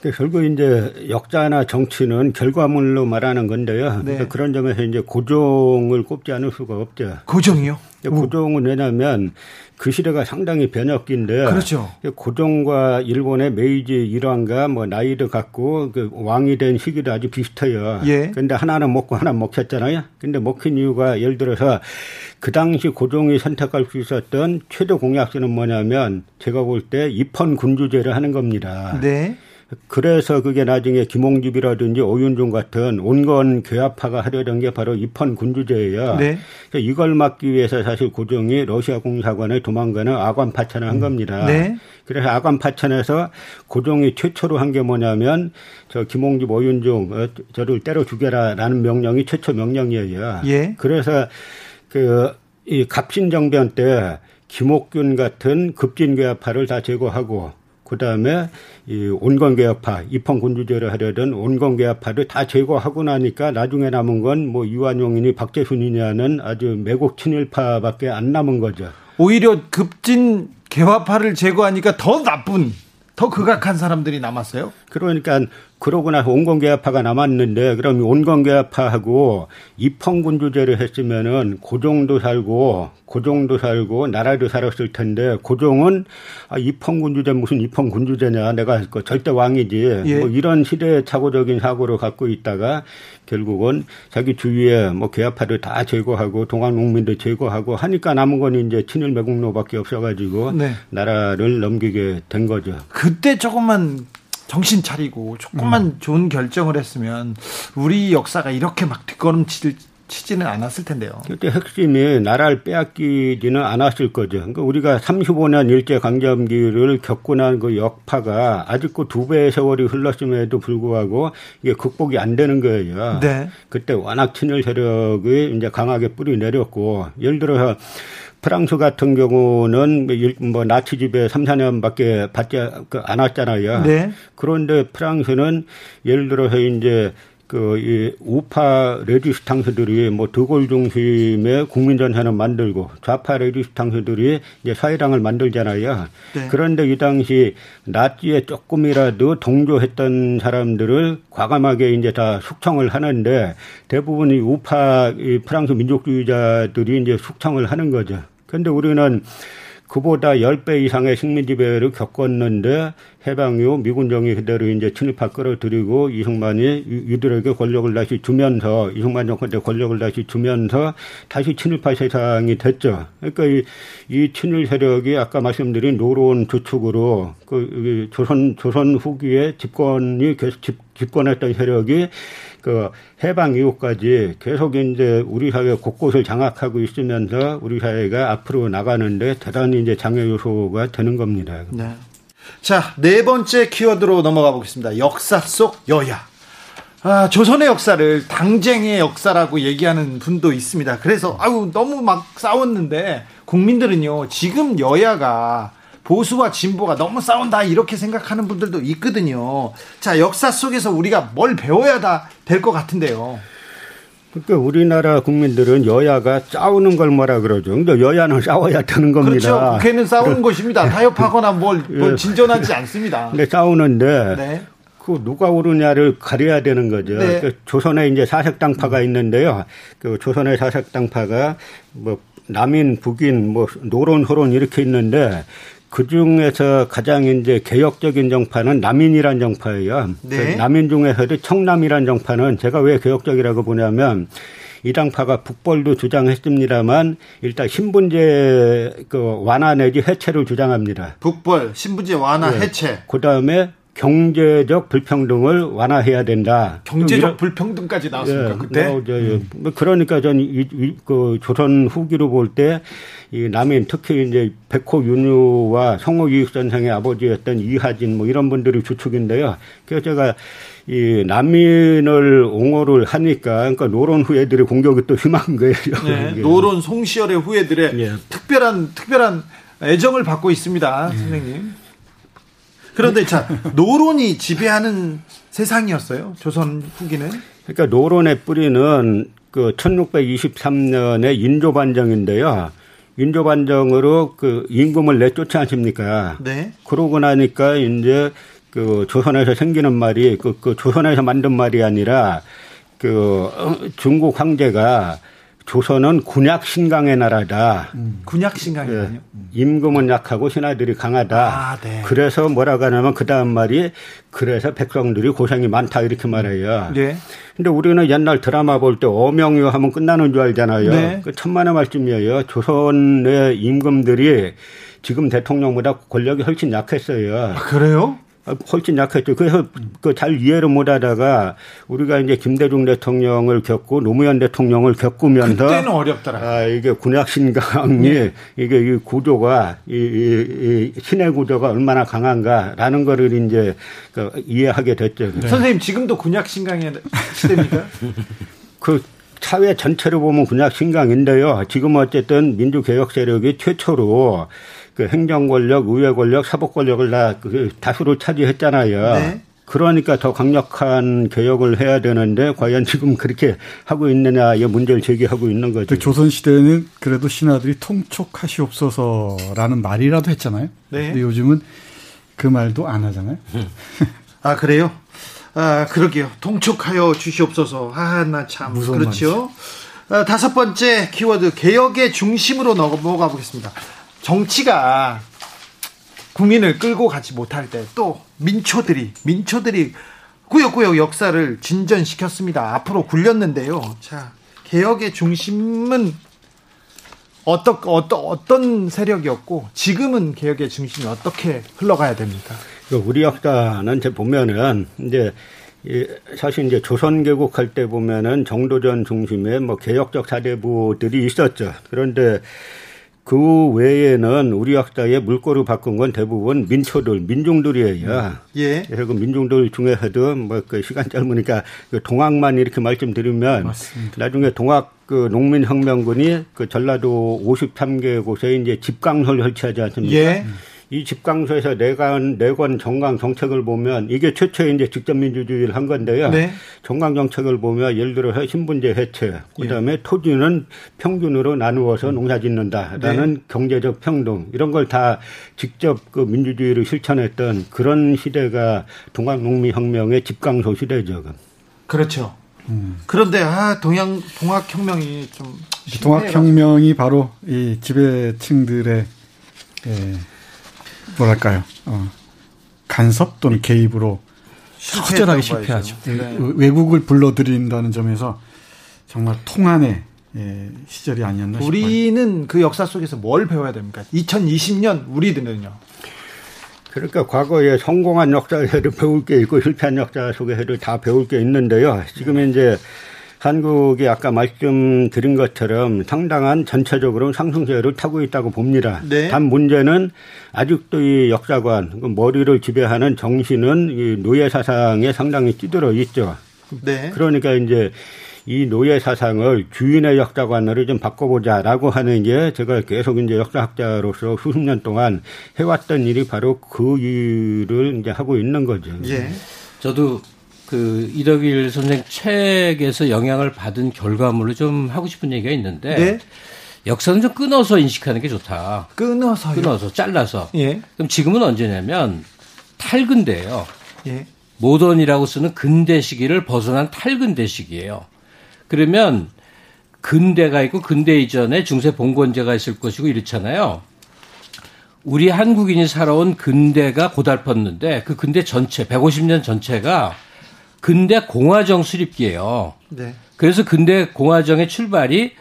Speaker 5: 그 결국 이제 역사나 정치는 결과물로 말하는 건데요. 네. 그런 점에서 이제 고종을 꼽지 않을 수가 없죠.
Speaker 1: 고종이요?
Speaker 5: 고종은 왜냐하면 그 시대가 상당히 변혁기인데
Speaker 1: 그렇죠.
Speaker 5: 고종과 일본의 메이지 일왕과 뭐 나이도 같고 그 왕이 된 시기도 아주 비슷해요. 예. 근데 하나는 먹고 하나 먹혔잖아요. 근데 먹힌 이유가 예를 들어서 그 당시 고종이 선택할 수 있었던 최대 공약서는 뭐냐면 제가 볼 때 입헌 군주제를 하는 겁니다. 네. 그래서 그게 나중에 김홍집이라든지 오윤종 같은 온건 괴합파가 하려던 게 바로 입헌 군주제예요. 네. 이걸 막기 위해서 사실 고종이 러시아 공사관에 도망가는 아관 파천을 한 음. 겁니다. 네. 그래서 아관 파천에서 고종이 최초로 한 게 뭐냐면 저 김홍집 오윤종 어, 저를 때려 죽여라라는 명령이 최초 명령이에요. 예. 그래서 그 이 갑신정변 때 김옥균 같은 급진괴합파를 다 제거하고 그다음에 이 온건개혁파 입헌군주제를 하려던 온건개혁파를 다 제거하고 나니까 나중에 남은 건 뭐 이완용이니 박재순이냐는 아주 매국 친일파밖에 안 남은 거죠.
Speaker 1: 오히려 급진 개화파를 제거하니까 더 나쁜 더 극악한 사람들이 남았어요?
Speaker 5: 그러니까 그러고 나서 온건개화파가 남았는데 그럼 온건개화파하고 입헌군주제를 했으면은 고종도 살고 고종도 살고 나라도 살았을 텐데 고종은 아, 입헌군주제 무슨 입헌군주제냐 내가 그 절대 왕이지 예. 뭐 이런 시대착오적인 사고를 갖고 있다가 결국은 자기 주위에 뭐 개화파를 다 제거하고 동안농민도 제거하고 하니까 남은 건 이제 친일 매국노밖에 없어가지고 네. 나라를 넘기게 된 거죠.
Speaker 1: 그때 조금만 정신 차리고 조금만 음. 좋은 결정을 했으면 우리 역사가 이렇게 막 뒷걸음질 치지는 않았을 텐데요.
Speaker 5: 그때 핵심이 나라를 빼앗기지는 않았을 거죠. 그러니까 우리가 35년 일제 강점기를 겪고 난그 역파가 아직도 두 배의 세월이 흘렀음에도 불구하고 이게 극복이 안 되는 거예요. 네. 그때 워낙 친일 세력이 이제 강하게 뿌리 내렸고 예를 들어서 프랑스 같은 경우는 뭐 나치 집에 3, 4년밖에 받지 않았잖아요. 네. 그런데 프랑스는 예를 들어서 이제 그이 우파 레지스탕스들이 뭐 드골 중심의 국민전선을 만들고 좌파 레지스탕스들이 이제 사회당을 만들잖아요. 네. 그런데 이 당시 나치에 조금이라도 동조했던 사람들을 과감하게 이제 다 숙청을 하는데 대부분 이 우파 이 프랑스 민족주의자들이 이제 숙청을 하는 거죠. 그런데 우리는 그보다 10배 이상의 식민 지배를 겪었는데 해방 이후 미군정이 그대로 이제 친일파 끌어들이고 이승만이 이들에게 권력을 다시 주면서 이승만 정권 때 권력을 다시 주면서 다시 친일파 세상이 됐죠. 그러니까 이, 이 친일 세력이 아까 말씀드린 노론 주축으로 그 조선 조선 후기에 집권이 계속 집, 집권했던 세력이 그 해방 이후까지 계속 이제 우리 사회 곳곳을 장악하고 있으면서 우리 사회가 앞으로 나가는데 대단히 이제 장애 요소가 되는 겁니다.
Speaker 1: 네. 자, 네 번째 키워드로 넘어가 보겠습니다. 역사 속 여야. 아, 조선의 역사를 당쟁의 역사라고 얘기하는 분도 있습니다. 그래서 아유 너무 막 싸웠는데 국민들은요 지금 여야가 보수와 진보가 너무 싸운다 이렇게 생각하는 분들도 있거든요. 자 역사 속에서 우리가 뭘 배워야 될것 같은데요.
Speaker 5: 그러니까 우리나라 국민들은 여야가 싸우는 걸 뭐라 그러죠. 근데 여야는 싸워야 되는 겁니다.
Speaker 1: 그렇죠. 국회는 싸우는 것입니다. 타협하거나 뭘, 뭘 예. 진전하지 않습니다.
Speaker 5: 근데 싸우는데 네. 그 누가 오르냐를 가려야 되는 거죠. 네. 그 조선에 이제 사색당파가 있는데요. 그 조선의 사색당파가 뭐 남인, 북인, 뭐 노론, 호론 이렇게 있는데 그 중에서 가장 이제 개혁적인 정파는 남인이란 정파예요. 네. 그 남인 중에서도 청남이란 정파는 제가 왜 개혁적이라고 보냐면 이 당파가 북벌도 주장했습니다만 일단 신분제 그 완화 내지 해체를 주장합니다.
Speaker 1: 북벌 신분제 완화 네. 해체.
Speaker 5: 그 다음에 경제적 불평등을 완화해야 된다.
Speaker 1: 경제적 불평등까지 나왔습니까 예, 그때? 어,
Speaker 5: 음. 그러니까 전그 조선 후기로 볼 때 이 남인 특히 이제 백호 윤유와 성호 유익 선생의 아버지였던 이하진 뭐 이런 분들이 주축인데요. 그래서 제가 이 난민을 옹호를 하니까 그러니까 노론 후예들의 공격이 또 심한 거예요.
Speaker 1: 네, 노론 송시열의 후예들의 네. 특별한 특별한 애정을 받고 있습니다, 네. 선생님. 그런데 자 노론이 지배하는 세상이었어요. 조선 후기는.
Speaker 5: 그러니까 노론의 뿌리는 그 1623년에 인조 반정인데요. 인조 반정으로 그 임금을 내쫓지 않습니까? 네. 그러고 나니까 이제 그 조선에서 생기는 말이 그, 그 조선에서 만든 말이 아니라 그 중국 황제가 조선은 군약 신강의 나라다.
Speaker 1: 음. 군약 신강이요? 예.
Speaker 5: 임금은 약하고 신하들이 강하다. 아, 네. 그래서 뭐라고 하냐면 그 다음 말이 그래서 백성들이 고생이 많다 이렇게 말해요. 네. 근데 우리는 옛날 드라마 볼 때 어명유 하면 끝나는 줄 알잖아요. 네. 그 천만의 말씀이에요. 조선의 임금들이 지금 대통령보다 권력이 훨씬 약했어요.
Speaker 1: 아, 그래요?
Speaker 5: 훨씬 약했죠. 그래서 그 잘 이해를 못 하다가 우리가 이제 김대중 대통령을 겪고 노무현 대통령을 겪으면서
Speaker 1: 그때는 어렵더라.
Speaker 5: 아, 이게 군약신강이 네. 이게 이 구조가 이, 이, 이 신의 구조가 얼마나 강한가라는 거를 이제 그 이해하게 됐죠.
Speaker 1: 네. 선생님 지금도 군약신강의 시대입니까?
Speaker 5: 그 사회 전체로 보면 군약 신강인데요. 지금 어쨌든 민주개혁 세력이 최초로 그 행정 권력, 의회 권력, 사법 권력을 다 그 다수로 차지했잖아요. 네. 그러니까 더 강력한 개혁을 해야 되는데 과연 지금 그렇게 하고 있느냐 이 문제를 제기하고 있는 거죠. 그
Speaker 6: 조선 시대에는 그래도 신하들이 통촉하시옵소서라는 말이라도 했잖아요. 네. 근데 요즘은 그 말도 안 하잖아요.
Speaker 1: 아 그래요? 아 그러게요. 통촉하여 주시옵소서. 아나 참 그렇죠. 아, 다섯 번째 키워드 개혁의 중심으로 넘어가 보겠습니다. 정치가 국민을 끌고 가지 못할 때 또 민초들이 민초들이 꾸역꾸역 역사를 진전시켰습니다. 앞으로 굴렸는데요. 자, 개혁의 중심은 어떤 어떤 어떤 세력이었고 지금은 개혁의 중심이 어떻게 흘러가야 됩니까?
Speaker 5: 그 우리 역사는 이제 보면은 이제 사실 이제 조선 개국할 때 보면은 정도전 중심에 뭐 개혁적 사대부들이 있었죠. 그런데 그 외에는 우리 학자의 물꼬를 바꾼 건 대부분 민초들, 민중들이에요. 예. 그래서 그 민중들 중에서도 뭐그 시간 짧으니까 그 동학만 이렇게 말씀드리면 맞습니다. 나중에 동학 그 농민혁명군이 그 전라도 53개 곳에 이제 집강설 설치하지 않습니까? 예. 이 집강소에서 내관 내관 정강 정책을 보면 이게 최초의 이제 직접 민주주의를 한 건데요. 네. 정강 정책을 보면 예를 들어서 신분제 해체, 그다음에 예. 토지는 평균으로 나누어서 농사 짓는다라는 네. 경제적 평등 이런 걸 다 직접 그 민주주의를 실천했던 그런 시대가 동학농민혁명의 집강소 시대죠.
Speaker 1: 그렇죠. 음. 그런데 아 동양 동학혁명이 좀
Speaker 6: 동학혁명이 바로 이 지배층들의 예, 뭐랄까요? 어, 간섭 또는 개입으로 처절하게 실패하죠. 네. 외국을 불러들인다는 점에서 정말 통한의 예, 시절이 아니었나
Speaker 1: 싶어요. 우리는 그 역사 속에서 뭘 배워야 됩니까? 2020년 우리들은요.
Speaker 5: 그러니까 과거에 성공한 역사에도 배울 게 있고 실패한 역사 속에서도 다 배울 게 있는데요. 지금 이제 한국이 아까 말씀드린 것처럼 상당한 전체적으로 상승세를 타고 있다고 봅니다. 네. 단 문제는 아직도 이 역사관, 그 머리를 지배하는 정신은 이 노예 사상에 상당히 찌들어 있죠. 네. 그러니까 이제 이 노예 사상을 주인의 역사관으로 좀 바꿔보자라고 하는 게 제가 계속 이제 역사학자로서 수십 년 동안 해왔던 일이 바로 그 일을 이제 하고 있는 거죠. 예.
Speaker 4: 저도 그 이덕일 선생 책에서 영향을 받은 결과물로 좀 하고 싶은 얘기가 있는데 네? 역사는 좀 끊어서 인식하는 게 좋다.
Speaker 1: 끊어서
Speaker 4: 끊어서 잘라서. 예. 그럼 지금은 언제냐면 탈근대예요. 예. 모던이라고 쓰는 근대 시기를 벗어난 탈근대 시기예요. 그러면 근대가 있고 근대 이전에 중세 봉건제가 있을 것이고 이렇잖아요. 우리 한국인이 살아온 근대가 고달팠는데 그 근대 전체 150년 전체가 근대 공화정 수립기예요. 네. 그래서 근대 공화정의 출발이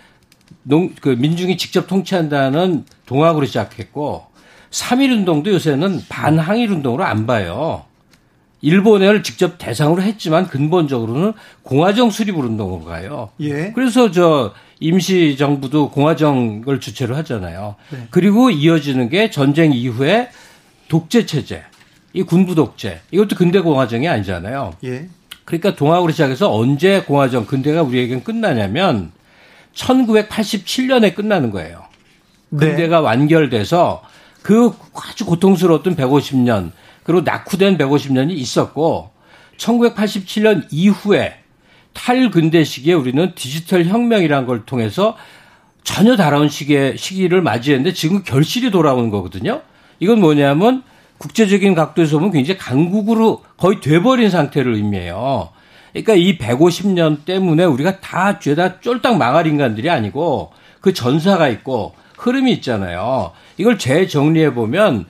Speaker 4: 농, 그 민중이 직접 통치한다는 동학으로 시작했고 3.1 운동도 요새는 반항일 운동으로 안 봐요. 일본을 직접 대상으로 했지만 근본적으로는 공화정 수립 운동으로 가요. 예. 그래서 저 임시 정부도 공화정을 주체로 하잖아요. 네. 그리고 이어지는 게 전쟁 이후에 독재 체제, 이 군부 독재. 이것도 근대 공화정이 아니잖아요. 예. 그러니까 동학으로 시작해서 언제 공화정 근대가 우리에겐 끝나냐면 1987년에 끝나는 거예요. 네. 근대가 네. 완결돼서 그 아주 고통스러웠던 150년 그리고 낙후된 150년이 있었고 1987년 이후에 탈근대 시기에 우리는 디지털 혁명이라는 걸 통해서 전혀 다른 시기의 시기를 맞이했는데 지금 결실이 돌아오는 거거든요. 이건 뭐냐면 국제적인 각도에서 보면 굉장히 강국으로 거의 돼버린 상태를 의미해요. 그러니까 이 150년 때문에 우리가 다 죄다 쫄딱 망할 인간들이 아니고 그 전사가 있고 흐름이 있잖아요. 이걸 재정리해 보면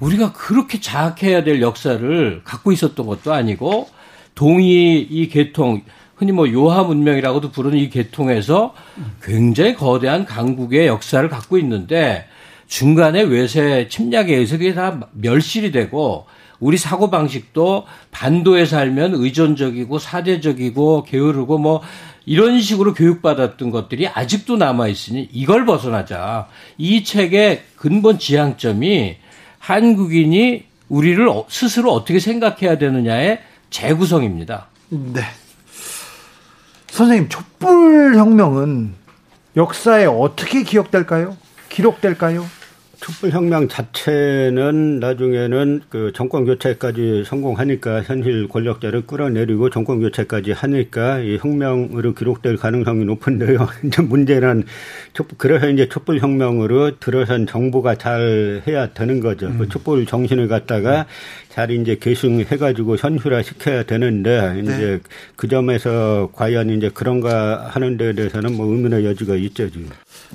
Speaker 4: 우리가 그렇게 자학해야 될 역사를 갖고 있었던 것도 아니고 동이 이 계통 흔히 뭐 요하 문명이라고도 부르는 이 계통에서 굉장히 거대한 강국의 역사를 갖고 있는데 중간에 외세 침략에 의해서 그게 다 멸실이 되고 우리 사고 방식도 반도에 살면 의존적이고 사대적이고 게으르고 뭐 이런 식으로 교육받았던 것들이 아직도 남아 있으니 이걸 벗어나자. 이 책의 근본 지향점이 한국인이 우리를 어, 스스로 어떻게 생각해야 되느냐의 재구성입니다.
Speaker 1: 네. 선생님, 촛불 혁명은 역사에 어떻게 기억될까요? 기록될까요?
Speaker 5: 촛불혁명 자체는 나중에는 그 정권 교체까지 성공하니까 현실 권력자를 끌어내리고 정권 교체까지 하니까 이 혁명으로 기록될 가능성이 높은데요. 이제 문제는 촛불, 그래서 이제 촛불혁명으로 들어선 정부가 잘 해야 되는 거죠. 그 음. 그 촛불 정신을 갖다가 잘 이제 계승해가지고 현실화 시켜야 되는데 네. 이제 네. 그 점에서 과연 이제 그런가 하는 데 대해서는 뭐 의문의 여지가 있죠 지금.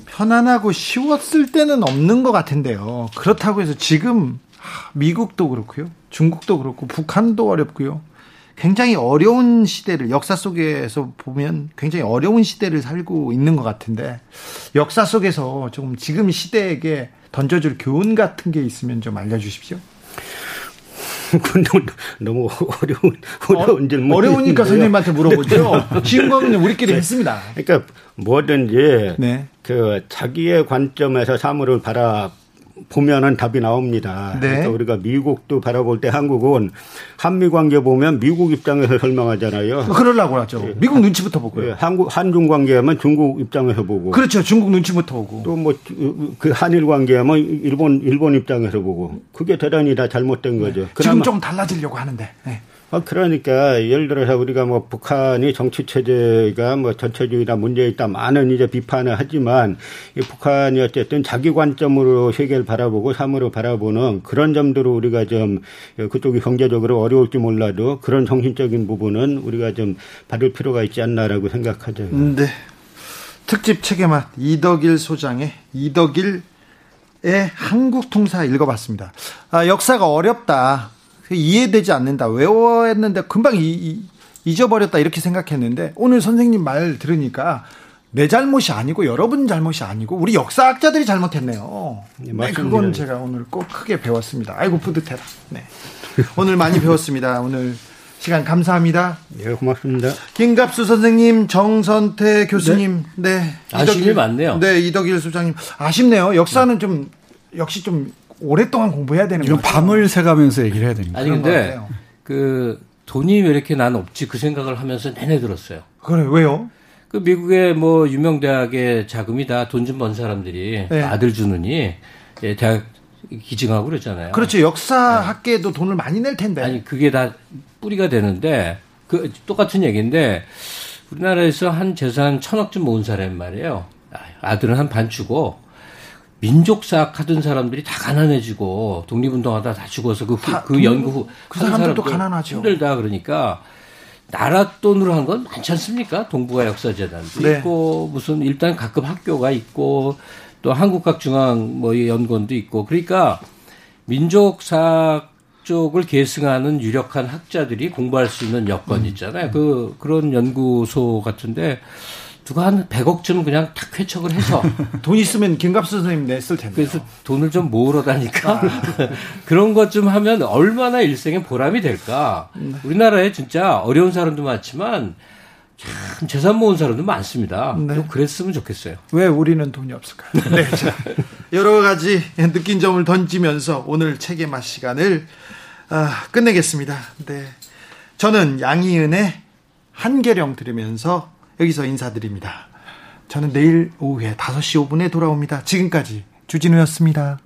Speaker 1: 편안하고 쉬웠을 때는 없는 것 같은데요. 그렇다고 해서 지금 미국도 그렇고요, 중국도 그렇고 북한도 어렵고요. 굉장히 어려운 시대를 역사 속에서 보면 굉장히 어려운 시대를 살고 있는 것 같은데 역사 속에서 조금 지금 시대에게 던져줄 교훈 같은 게 있으면 좀 알려주십시오.
Speaker 5: 너무 어려운 어려운 질문.
Speaker 1: 어려우니까 선생님한테 물어보죠. 쉬운 거는 우리끼리 네. 했습니다.
Speaker 5: 그러니까 뭐든지 네. 그 자기의 관점에서 사물을 바라 보면은 답이 나옵니다. 네. 그러니까 우리가 미국도 바라볼 때 한국은 한미 관계 보면 미국 입장에서 설명하잖아요.
Speaker 1: 그러려고 하죠. 네. 미국 눈치부터 보고요. 네.
Speaker 5: 한국 한중 관계하면 중국 입장에서 보고.
Speaker 1: 그렇죠. 중국 눈치부터 보고.
Speaker 5: 또 뭐 그 한일 관계하면 일본 일본 입장에서 보고. 그게 대단히 다 잘못된 네. 거죠.
Speaker 1: 지금 좀 달라지려고 하는데. 네.
Speaker 5: 아, 그러니까 예를 들어서 우리가 뭐 북한이 정치 체제가 뭐 전체주의나 문제 있다 많은 이제 비판을 하지만 이 북한이 어쨌든 자기 관점으로 세계를 바라보고 사물을 바라보는 그런 점들로 우리가 좀 그쪽이 경제적으로 어려울지 몰라도 그런 정신적인 부분은 우리가 좀 받을 필요가 있지 않나라고 생각하죠.
Speaker 1: 네. 특집 책에만 이덕일 소장의 이덕일의 한국 통사 읽어봤습니다. 아, 역사가 어렵다. 이해되지 않는다. 외워했는데 금방 이, 이, 잊어버렸다 이렇게 생각했는데 오늘 선생님 말 들으니까 내 잘못이 아니고 여러분 잘못이 아니고 우리 역사학자들이 잘못했네요. 네, 네 그건 제가 오늘 꼭 크게 배웠습니다. 아이고 뿌듯해라. 네. 오늘 많이 배웠습니다. 오늘 시간 감사합니다.
Speaker 5: 네, 고맙습니다.
Speaker 1: 김갑수 선생님, 정선태 교수님, 네. 네.
Speaker 4: 아쉬움이 많네요.
Speaker 1: 네, 이덕일 소장님. 아쉽네요. 역사는 좀, 역시 좀 오랫동안 공부해야 되는
Speaker 6: 거죠. 밤을 새가면서 얘기를 해야 되니까.
Speaker 4: 아니 근데 그 돈이 왜 이렇게 난 없지 그 생각을 하면서 내내 들었어요.
Speaker 1: 그래 왜요?
Speaker 4: 그 미국의 뭐 유명 대학의 자금이 다 돈 좀 번 사람들이 네. 아들 주느니 예, 대학 기증하고 그랬잖아요.
Speaker 1: 그렇죠. 역사학계에도 네. 돈을 많이 낼 텐데.
Speaker 4: 아니 그게 다 뿌리가 되는데 그 똑같은 얘기인데 우리나라에서 한 재산 천억쯤 모은 사람 말이에요. 아들은 한 반 주고 민족사학 하던 사람들이 다 가난해지고 독립운동하다 다 죽어서 그, 다, 그 연구 후,
Speaker 1: 그 사람들도 가난하죠.
Speaker 4: 힘들다 그러니까 나라 돈으로 한 건 많지 않습니까? 동북아 역사재단도 네. 있고 무슨 일단 가끔 학교가 있고 또 한국학중앙 뭐 연구원도 있고 그러니까 민족사학 쪽을 계승하는 유력한 학자들이 공부할 수 있는 여건 음. 있잖아요. 그 그런 연구소 같은데 누가 한 100억쯤 그냥 탁 회척을 해서
Speaker 1: 돈 있으면 김갑수 선생님 냈을 텐데.
Speaker 4: 그래서 돈을 좀 모으러 다니까 아. 그런 것 좀 하면 얼마나 일생에 보람이 될까. 네. 우리나라에 진짜 어려운 사람도 많지만 참 재산 모은 사람도 많습니다. 네. 좀 그랬으면 좋겠어요.
Speaker 1: 왜 우리는 돈이 없을까요? 네, 자, 여러 가지 느낀 점을 던지면서 오늘 책의 맛 시간을 아, 끝내겠습니다. 네, 저는 양희은의 한계령 들으면서 여기서 인사드립니다. 저는 내일 오후에 5시 5분에 돌아옵니다. 지금까지 주진우였습니다.